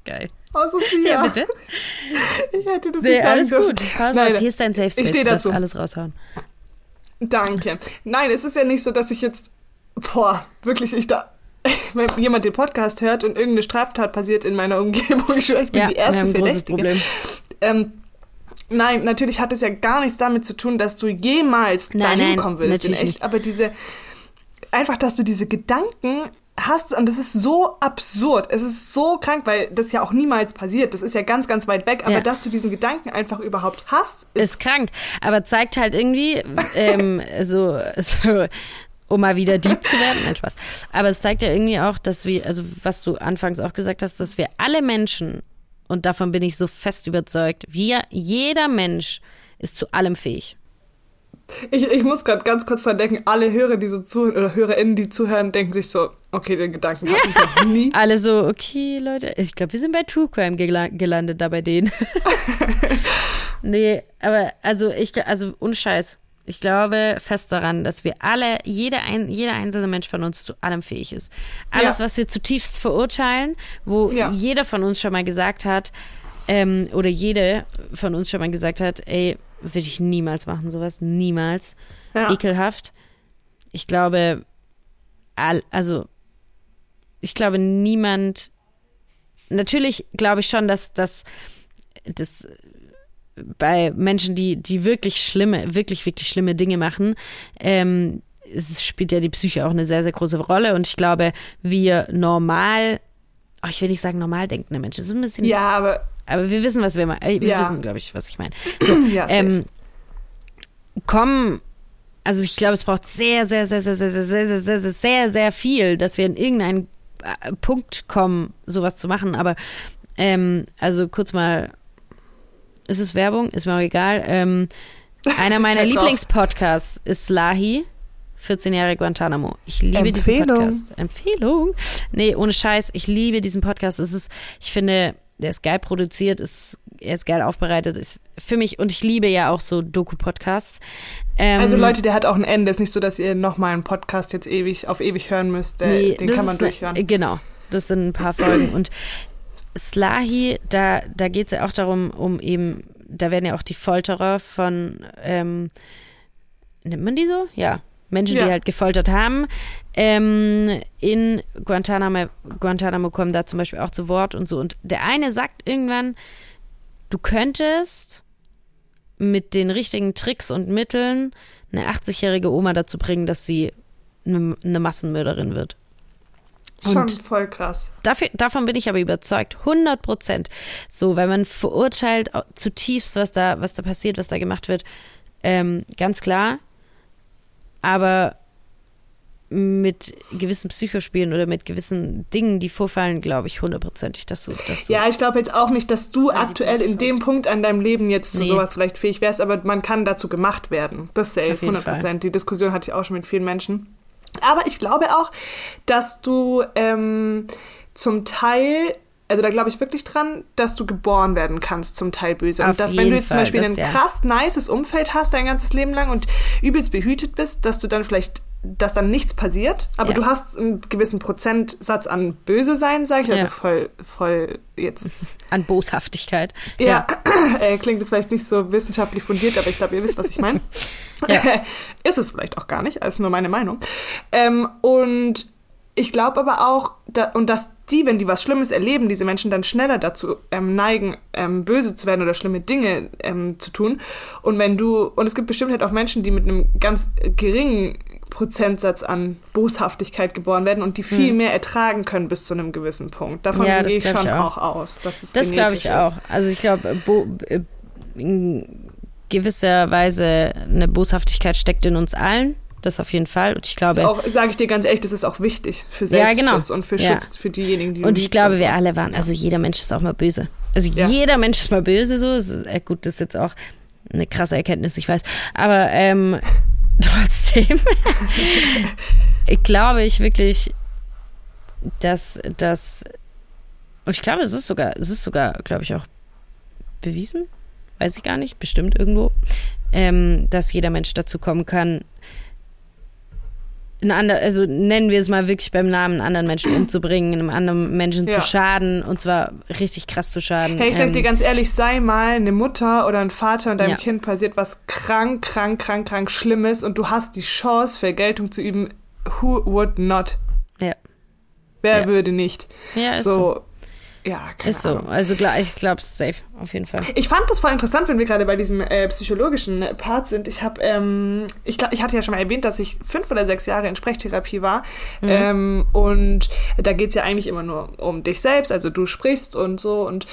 Geil. Oh, Sophia. Ja, bitte. Ich hätte das Nee, nicht alles dürfen. gut. Nein, auf, hier ist dein Safe Space. Ich stehe dazu. alles raushauen. Danke. Nein, es ist ja nicht so, dass ich jetzt, boah, wirklich, ich da, wenn jemand den Podcast hört und irgendeine Straftat passiert in meiner Umgebung, ich schwöre, ich bin Ja, die erste haben ein großes Verdächtige. Problem. Ähm, nein, natürlich hat es ja gar nichts damit zu tun, dass du jemals Nein, dahin nein, kommen willst in echt. nicht. Aber diese, einfach, dass du diese Gedanken hast und das ist so absurd. Es ist so krank, weil das ja auch niemals passiert. Das ist ja ganz, ganz weit weg. Aber Ja. dass du diesen Gedanken einfach überhaupt hast, ist Ist krank, aber zeigt halt irgendwie, ähm, *laughs* so, so, um mal wieder deep zu werden. Nein, Spaß. Aber es zeigt ja irgendwie auch, dass wir, also was du anfangs auch gesagt hast, dass wir alle Menschen, und davon bin ich so fest überzeugt, wir, jeder Mensch ist zu allem fähig. Ich, ich muss gerade ganz kurz dran denken, alle Hörer, die so zuhören, oder HörerInnen, die zuhören, denken sich so, okay, den Gedanken hatte ich noch nie. *laughs* Alle so, okay, Leute, ich glaube, wir sind bei True Crime gela gelandet da bei denen. *laughs* nee, aber also ich, also unscheiß. Ich glaube fest daran, dass wir alle, jeder, ein, jeder einzelne Mensch von uns zu allem fähig ist. Alles, Ja. was wir zutiefst verurteilen, wo Ja. jeder von uns schon mal gesagt hat, ähm, oder jede von uns schon mal gesagt hat, ey, würde ich niemals machen, sowas, niemals. Ja. Ekelhaft. Ich glaube, all, also ich glaube, niemand. Natürlich glaube ich schon, dass das das bei Menschen, die, die wirklich schlimme, wirklich, wirklich schlimme Dinge machen, ähm, es spielt ja die Psyche auch eine sehr, sehr große Rolle. Und ich glaube, wir normal oh, ich will nicht sagen normal denkende Menschen, es ist ein bisschen, Ja, aber aber wir wissen, was wir meinen. Äh, Wir Ja. wissen, glaube ich, was ich meine. So, Ja, ähm, kommen, also ich glaube, es braucht sehr, sehr, sehr, sehr, sehr, sehr, sehr, sehr, sehr, sehr, sehr, sehr viel, dass wir in irgendeinen äh, Punkt kommen, sowas zu machen. Aber ähm, also kurz mal, ist es Werbung? Ist mir auch egal. Ähm, einer meiner. Lieblingspodcasts ist Slahi. 14 Jahre Guantanamo. Ich liebe diesen Empfehlung. Podcast. Empfehlung. Nee, ohne Scheiß. Ich liebe diesen Podcast. Es ist, ich finde, der ist geil produziert, ist, er ist geil aufbereitet, ist für mich, und ich liebe ja auch so Doku-Podcasts. Ähm, Also Leute, der hat auch ein Ende. Ist nicht so, dass ihr nochmal einen Podcast jetzt ewig auf ewig hören müsst. Der, Nee, den kann man ist ne- durchhören. Genau, das sind ein paar Folgen. Und Slahi, da, da geht es ja auch darum, um eben, da werden ja auch die Folterer von, ähm, nennt man die so? Ja. Menschen, Ja. die halt gefoltert haben, ähm, in Guantanamo, Guantanamo kommen da zum Beispiel auch zu Wort und so. Und der eine sagt irgendwann, du könntest mit den richtigen Tricks und Mitteln eine 80-jährige Oma dazu bringen, dass sie eine, eine Massenmörderin wird. Schon und- voll krass. Dafür, davon bin ich aber überzeugt, 100 Prozent. So, weil man verurteilt zutiefst, was da, was da passiert, was da gemacht wird, ähm, ganz klar. Aber mit gewissen Psychospielen oder mit gewissen Dingen, die vorfallen, glaube ich hundertprozentig, dass du, dass du Ja, ich glaube jetzt auch nicht, dass du aktuell in dem Punkt an deinem Leben jetzt zu Nee. sowas vielleicht fähig wärst, aber man kann dazu gemacht werden. Das safe, Auf jeden 100 Prozent. Die Diskussion hatte ich auch schon mit vielen Menschen. Aber ich glaube auch, dass du ähm, zum Teil, also da glaube ich wirklich dran, dass du geboren werden kannst, zum Teil böse. Auf und dass wenn du jetzt zum Fall, Beispiel das ein ja. krass nices Umfeld hast dein ganzes Leben lang und übelst behütet bist, dass du dann vielleicht dass dann nichts passiert, aber Ja. du hast einen gewissen Prozentsatz an böse sein, sage ich, also Ja. voll, voll jetzt *laughs* an Boshaftigkeit. ja, Äh, klingt jetzt vielleicht nicht so wissenschaftlich fundiert, aber ich glaube, ihr wisst, was ich meine. *laughs* Ja. *laughs* Ist es vielleicht auch gar nicht, ist nur meine Meinung. Ähm, und ich glaube aber auch, da, und dass die, wenn die was Schlimmes erleben, diese Menschen dann schneller dazu ähm, neigen, ähm, böse zu werden oder schlimme Dinge ähm, zu tun. Und wenn du, und es gibt bestimmt halt auch Menschen, die mit einem ganz geringen Prozentsatz an Boshaftigkeit geboren werden und die viel mehr ertragen können bis zu einem gewissen Punkt. Davon Hm. Ja, gehe ich schon auch. auch aus, dass das Das glaube ich ist. auch. Also ich glaube, äh, gewisser Weise eine Boshaftigkeit steckt in uns allen. Das auf jeden Fall. Und ich glaube, Das auch, sage ich dir ganz ehrlich, das ist auch wichtig für Ja, Selbstschutz genau. und für Ja. Schutz für diejenigen, die und ich glaube, wir alle waren, also jeder Mensch ist auch mal böse. Also Ja. jeder Mensch ist mal böse, so. Ist, äh, gut, das ist jetzt auch eine krasse Erkenntnis, ich weiß. Aber ähm, *laughs* trotzdem *laughs* glaube ich wirklich, dass das und ich glaube, es ist sogar, es ist sogar, glaube ich, auch bewiesen, weiß ich gar nicht, bestimmt irgendwo, ähm, dass jeder Mensch dazu kommen kann, einen ander, also nennen wir es mal wirklich beim Namen, einen anderen Menschen umzubringen, einem anderen Menschen Ja. zu schaden und zwar richtig krass zu schaden. Hey, ich sag Ähm, dir ganz ehrlich, sei mal eine Mutter oder ein Vater und deinem Ja. Kind passiert was krank, krank, krank, krank Schlimmes und du hast die Chance, Vergeltung zu üben. Who would not? Ja. Wer Ja. würde nicht? ja, ist so. so, ja, keine Ist so. Ahnung. Also klar, ich glaube, es ist safe, auf jeden Fall. Ich fand das voll interessant, wenn wir gerade bei diesem äh, psychologischen Part sind. Ich habe, ähm, ich glaube, ich hatte ja schon mal erwähnt, dass ich fünf oder sechs Jahre in Sprechtherapie war. Ähm, und da geht's ja eigentlich immer nur um dich selbst, also du sprichst und so. Und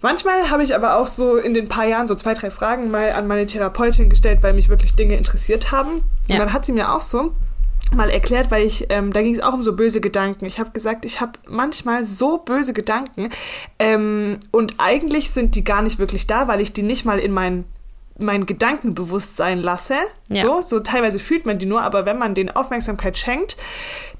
manchmal habe ich aber auch so in den paar Jahren so zwei, drei Fragen mal an meine Therapeutin gestellt, weil mich wirklich Dinge interessiert haben. Ja. Und dann hat sie mir auch so mal erklärt, weil ich, ähm, da ging es auch um so böse Gedanken. Ich habe gesagt, ich habe manchmal so böse Gedanken ähm, und eigentlich sind die gar nicht wirklich da, weil ich die nicht mal in mein mein Gedankenbewusstsein lasse. Ja. So, so teilweise fühlt man die nur, aber wenn man denen Aufmerksamkeit schenkt,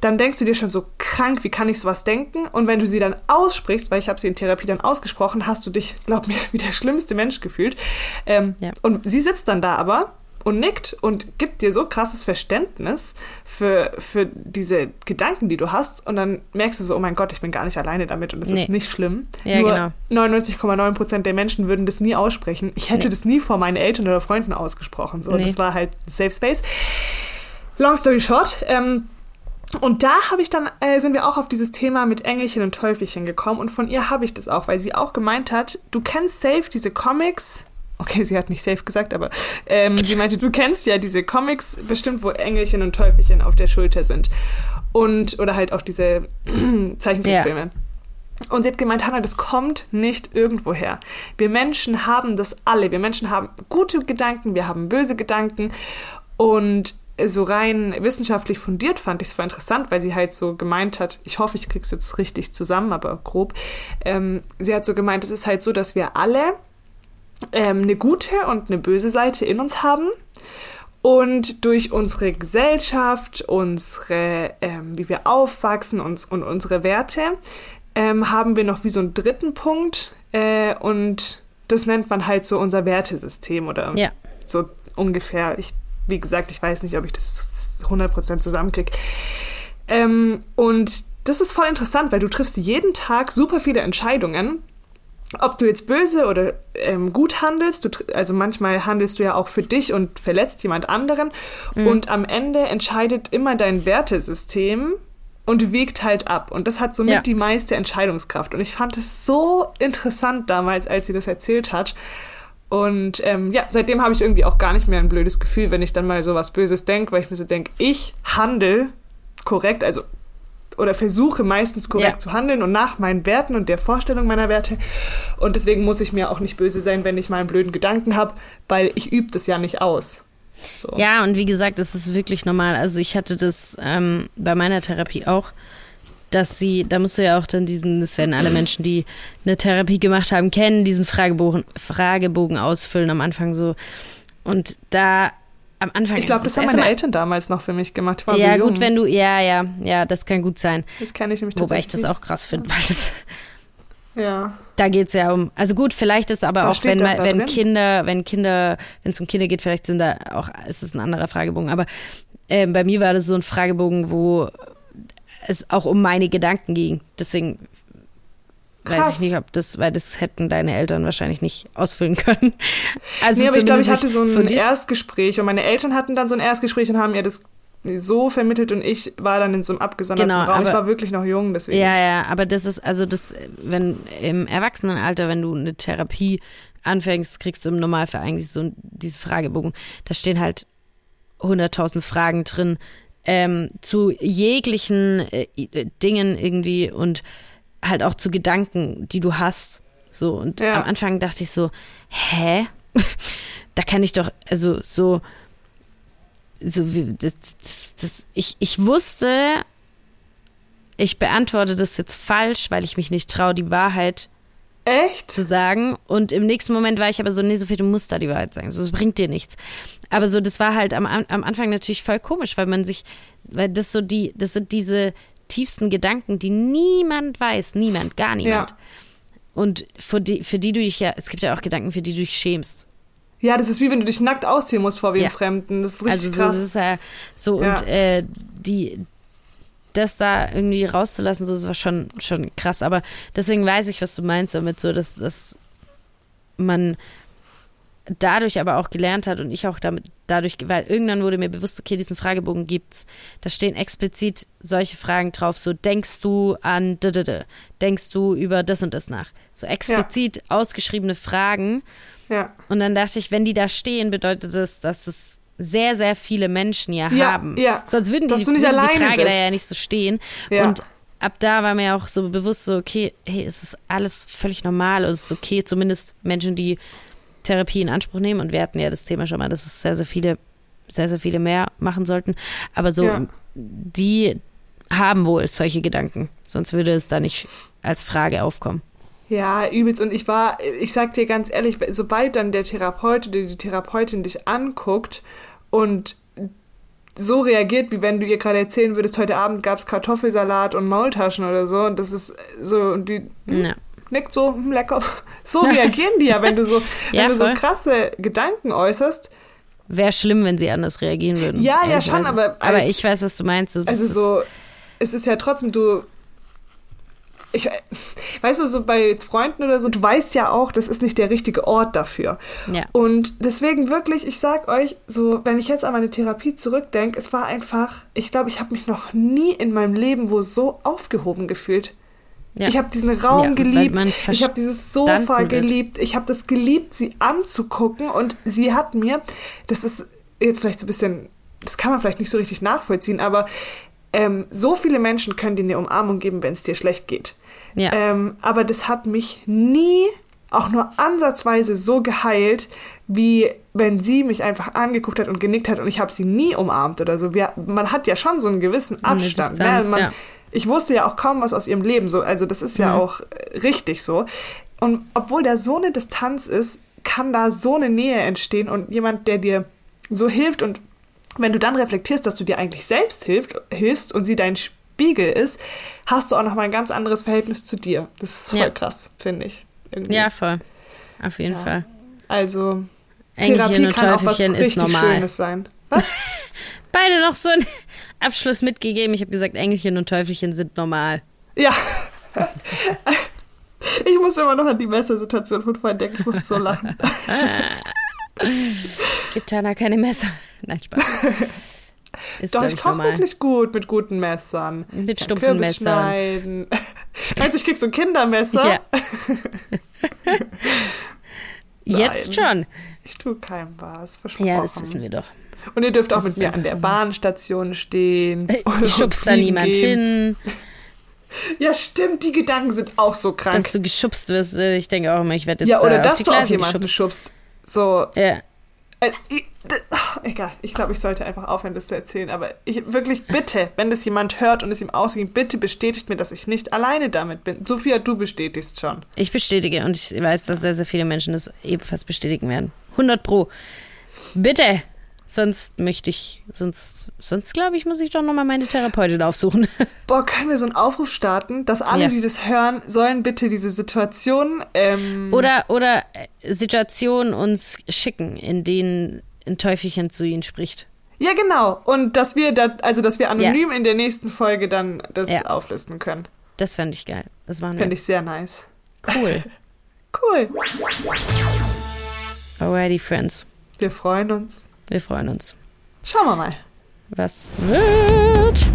dann denkst du dir schon so krank, wie kann ich sowas denken? Und wenn du sie dann aussprichst, weil ich habe sie in Therapie dann ausgesprochen, hast du dich, glaub mir, *laughs* wie der schlimmste Mensch gefühlt. Ähm, Ja. Und sie sitzt dann da aber und nickt und gibt dir so krasses Verständnis für, für diese Gedanken, die du hast. Und dann merkst du so, oh mein Gott, ich bin gar nicht alleine damit und es Nee. ist nicht schlimm. Ja, Nur genau. 99,9 Prozent der Menschen würden das nie aussprechen. Ich hätte Nee. das nie vor meinen Eltern oder Freunden ausgesprochen. So, Nee. Das war halt Safe Space. Long story short. Ähm, und da habe ich dann, äh, sind wir auch auf dieses Thema mit Engelchen und Teufelchen gekommen und von ihr habe ich das auch, weil sie auch gemeint hat, du kennst safe diese Comics. Okay, sie hat nicht safe gesagt, aber ähm, sie meinte, du kennst ja diese Comics bestimmt, wo Engelchen und Teufelchen auf der Schulter sind. Und, oder halt auch diese *clears throat* Zeichentrickfilme. Und sie hat gemeint, Hannah, das kommt nicht irgendwoher. Wir Menschen haben das alle. Wir Menschen haben gute Gedanken, wir haben böse Gedanken. Und so rein wissenschaftlich fundiert fand ich es voll interessant, weil sie halt so gemeint hat, ich hoffe, ich krieg's jetzt richtig zusammen, aber grob. Ähm, sie hat so gemeint, es ist halt so, dass wir alle ähm, eine gute und eine böse Seite in uns haben. Und durch unsere Gesellschaft, unsere, ähm, wie wir aufwachsen und, und unsere Werte, ähm, haben wir noch wie so einen dritten Punkt. Äh, und das nennt man halt so unser Wertesystem oder Ja. so ungefähr. Ich, wie gesagt, ich weiß nicht, ob ich das 100% zusammenkriege. Ähm, und das ist voll interessant, weil du triffst jeden Tag super viele Entscheidungen. Ob du jetzt böse oder ähm, gut handelst, du, also manchmal handelst du ja auch für dich und verletzt jemand anderen. Und am Ende entscheidet immer dein Wertesystem und wiegt halt ab. Und das hat somit Ja. die meiste Entscheidungskraft. Und ich fand es so interessant damals, als sie das erzählt hat. Und ähm, ja, seitdem habe ich irgendwie auch gar nicht mehr ein blödes Gefühl, wenn ich dann mal so was Böses denke, weil ich mir so denke, ich handle korrekt, also oder versuche meistens korrekt Ja. zu handeln und nach meinen Werten und der Vorstellung meiner Werte. Und deswegen muss ich mir auch nicht böse sein, wenn ich mal einen blöden Gedanken habe, weil ich übe das ja nicht aus. So. Ja, und wie gesagt, es ist wirklich normal. Also ich hatte das ähm, bei meiner Therapie auch, dass sie, da musst du ja auch dann diesen, das werden alle Menschen, die eine Therapie gemacht haben, kennen, diesen Fragebogen, Fragebogen ausfüllen am Anfang so. Und da am Anfang Ich glaube, ist das haben meine Mal- Eltern damals noch für mich gemacht. Ja, so gut, wenn du, ja, ja, ja, das kann gut sein. das kenne ich nämlich Wobei ich das auch krass finde, weil das. Ja. *laughs* da geht es ja um, also gut, vielleicht ist aber Was auch, wenn, da- da wenn? Kinder, wenn Kinder, wenn es um Kinder geht, vielleicht sind da auch, ist es ein anderer Fragebogen. Aber äh, bei mir war das so ein Fragebogen, wo es auch um meine Gedanken ging. Deswegen weiß Krass. ich nicht, ob das, weil das hätten deine Eltern wahrscheinlich nicht ausfüllen können. *laughs* Also Nee, aber ich glaube, ich hatte so ein. Erstgespräch und meine Eltern hatten dann so ein Erstgespräch und haben ihr das so vermittelt und ich war dann in so einem abgesonderten Genau, Raum. Ich aber- war wirklich noch jung, deswegen. Ja, ja, aber das ist, also das, wenn im Erwachsenenalter, wenn du eine Therapie anfängst, kriegst du im Normalfall eigentlich so diese Fragebogen. Da stehen halt 100.000 Fragen drin ähm, zu jeglichen äh, i- Dingen irgendwie und halt auch zu Gedanken, die du hast. So, und Ja. am Anfang dachte ich so, hä? *laughs* da kann ich doch, also so, so wie, das, das, das, ich, ich wusste, ich beantworte das jetzt falsch, weil ich mich nicht traue, die Wahrheit Echt? zu sagen. Und im nächsten Moment war ich aber so, nee, Sophie, du musst da die Wahrheit sagen. So, das bringt dir nichts. Aber so, das war halt am, am Anfang natürlich voll komisch, weil man sich, weil das so die, das sind diese tiefsten Gedanken, die niemand weiß, niemand, gar niemand. Ja. Und für die, für die du dich ja, es gibt ja auch Gedanken, für die du dich schämst. Ja, das ist wie wenn du dich nackt ausziehen musst vor wem Ja. Fremden. Das ist richtig also so, krass. das ist ja so Ja. und äh, die das da irgendwie rauszulassen, so das war schon schon krass. Aber deswegen weiß ich, was du meinst damit, so dass, dass man dadurch aber auch gelernt hat und ich auch damit dadurch, weil irgendwann wurde mir bewusst, okay, diesen Fragebogen gibt's. Da stehen explizit solche Fragen drauf, so denkst du an d -d -d, denkst du über das und das nach. So explizit ausgeschriebene Fragen. ja. Und dann dachte ich, wenn die da stehen, bedeutet das, dass es sehr, sehr viele Menschen ja, Ja, haben. ja. Sonst würden die, Dass die alleine Frage da bist. ja nicht so stehen. Ja. Und ab da war mir auch so bewusst so, okay, hey, es ist alles völlig normal und es ist okay, zumindest Menschen, die Therapie in Anspruch nehmen. Und wir hatten ja das Thema schon mal, dass es sehr, sehr viele, sehr, sehr viele mehr machen sollten. Aber so, Ja. die haben wohl solche Gedanken. Sonst würde es da nicht als Frage aufkommen. Ja, übelst. Und ich war, ich sag dir ganz ehrlich, sobald dann der Therapeut oder die Therapeutin dich anguckt und so reagiert, wie wenn du ihr gerade erzählen würdest, heute Abend gab es Kartoffelsalat und Maultaschen oder so, und das ist so, und die Ja. Nickt so, hm, lecker. *laughs* So reagieren die ja, wenn du so, *laughs* Ja, wenn du so krasse Gedanken äußerst. Wäre schlimm, wenn sie anders reagieren würden. Ja, ja, schon, aber Aber als- ich weiß, was du meinst. Es Also ist- so, es ist ja trotzdem, du. Ich, *laughs* weißt du, so bei jetzt Freunden oder so, du weißt ja auch, das ist nicht der richtige Ort dafür. Ja. Und deswegen wirklich, ich sag euch, so, wenn ich jetzt an meine Therapie zurückdenke, es war einfach, ich glaube, ich habe mich noch nie in meinem Leben wo so aufgehoben gefühlt. Ja. Ich habe diesen Raum Ja, geliebt, ich habe dieses Sofa wird. geliebt, ich habe das geliebt, sie anzugucken und sie hat mir, das ist jetzt vielleicht so ein bisschen, das kann man vielleicht nicht so richtig nachvollziehen, aber ähm, so viele Menschen können dir eine Umarmung geben, wenn es dir schlecht geht. Ja. Ähm, aber das hat mich nie auch nur ansatzweise so geheilt, wie wenn sie mich einfach angeguckt hat und genickt hat und ich habe sie nie umarmt oder so. Wir, man hat ja schon so einen gewissen Abstand. Distanz, ne? Also man, ja. Ich wusste ja auch kaum was aus ihrem Leben, so, also das ist ja Mhm. auch äh, richtig so. Und obwohl da so eine Distanz ist, kann da so eine Nähe entstehen und jemand, der dir so hilft und wenn du dann reflektierst, dass du dir eigentlich selbst hilft, hilfst und sie dein Spiegel ist, hast du auch noch mal ein ganz anderes Verhältnis zu dir. Das ist voll Ja. krass, finde ich. irgendwie. Ja, voll. Auf jeden Ja. Fall. Also Engelchen Therapie kann auch was richtig normal. Schönes sein. Was? *laughs* Beide noch so einen *laughs* Abschluss mitgegeben. Ich habe gesagt, Engelchen und Teufelchen sind normal. Ja. *laughs* Ich muss immer noch an die Messersituation von vorhin denken. Ich muss so lachen. *laughs* Gibt Tana keine Messer? Nein, Spaß. Ist, Doch, ich koche wirklich gut mit guten Messern. Mit stumpfen Kürbis Messern. schneiden. Meinst du, ich krieg so ein Kindermesser? Ja. Jetzt schon. Ich tue keinem was, versprochen. Ja, das wissen wir doch. Und ihr dürft auch Das mit ist mir an der. Bahnstation stehen. *laughs* Ich schubst da niemand gehen. hin, Ja, stimmt, die Gedanken sind auch so krank. dass du geschubst wirst. Äh, Ich denke auch immer, ich werde jetzt ja, oder da auf dass die du auch jemanden geschubst. schubst. So, Ja. Äh, ich, ach, egal, ich glaube, ich sollte einfach aufhören, das zu erzählen. Aber ich, wirklich bitte, wenn das jemand hört und es ihm ausging, bitte bestätigt mir, dass ich nicht alleine damit bin. Sophia, du bestätigst schon. Ich bestätige und ich weiß, dass sehr, sehr viele Menschen das ebenfalls bestätigen werden. 100 Pro. Bitte. Sonst möchte ich, sonst, sonst glaube ich, muss ich doch nochmal meine Therapeutin aufsuchen. *laughs* Boah, können wir so einen Aufruf starten, dass alle, Ja. die das hören, sollen bitte diese Situation. Ähm, Oder, oder äh, Situationen uns schicken, in denen ein Teufelchen zu ihnen spricht. ja, genau. Und dass wir da, also dass wir anonym in der nächsten Folge dann das Ja. auflisten können. Das fände ich geil. Das machen Fände ich sehr nice. Cool. *laughs* Cool. Alrighty, Friends. Wir freuen uns. Wir freuen uns. Schauen wir mal. Was wird?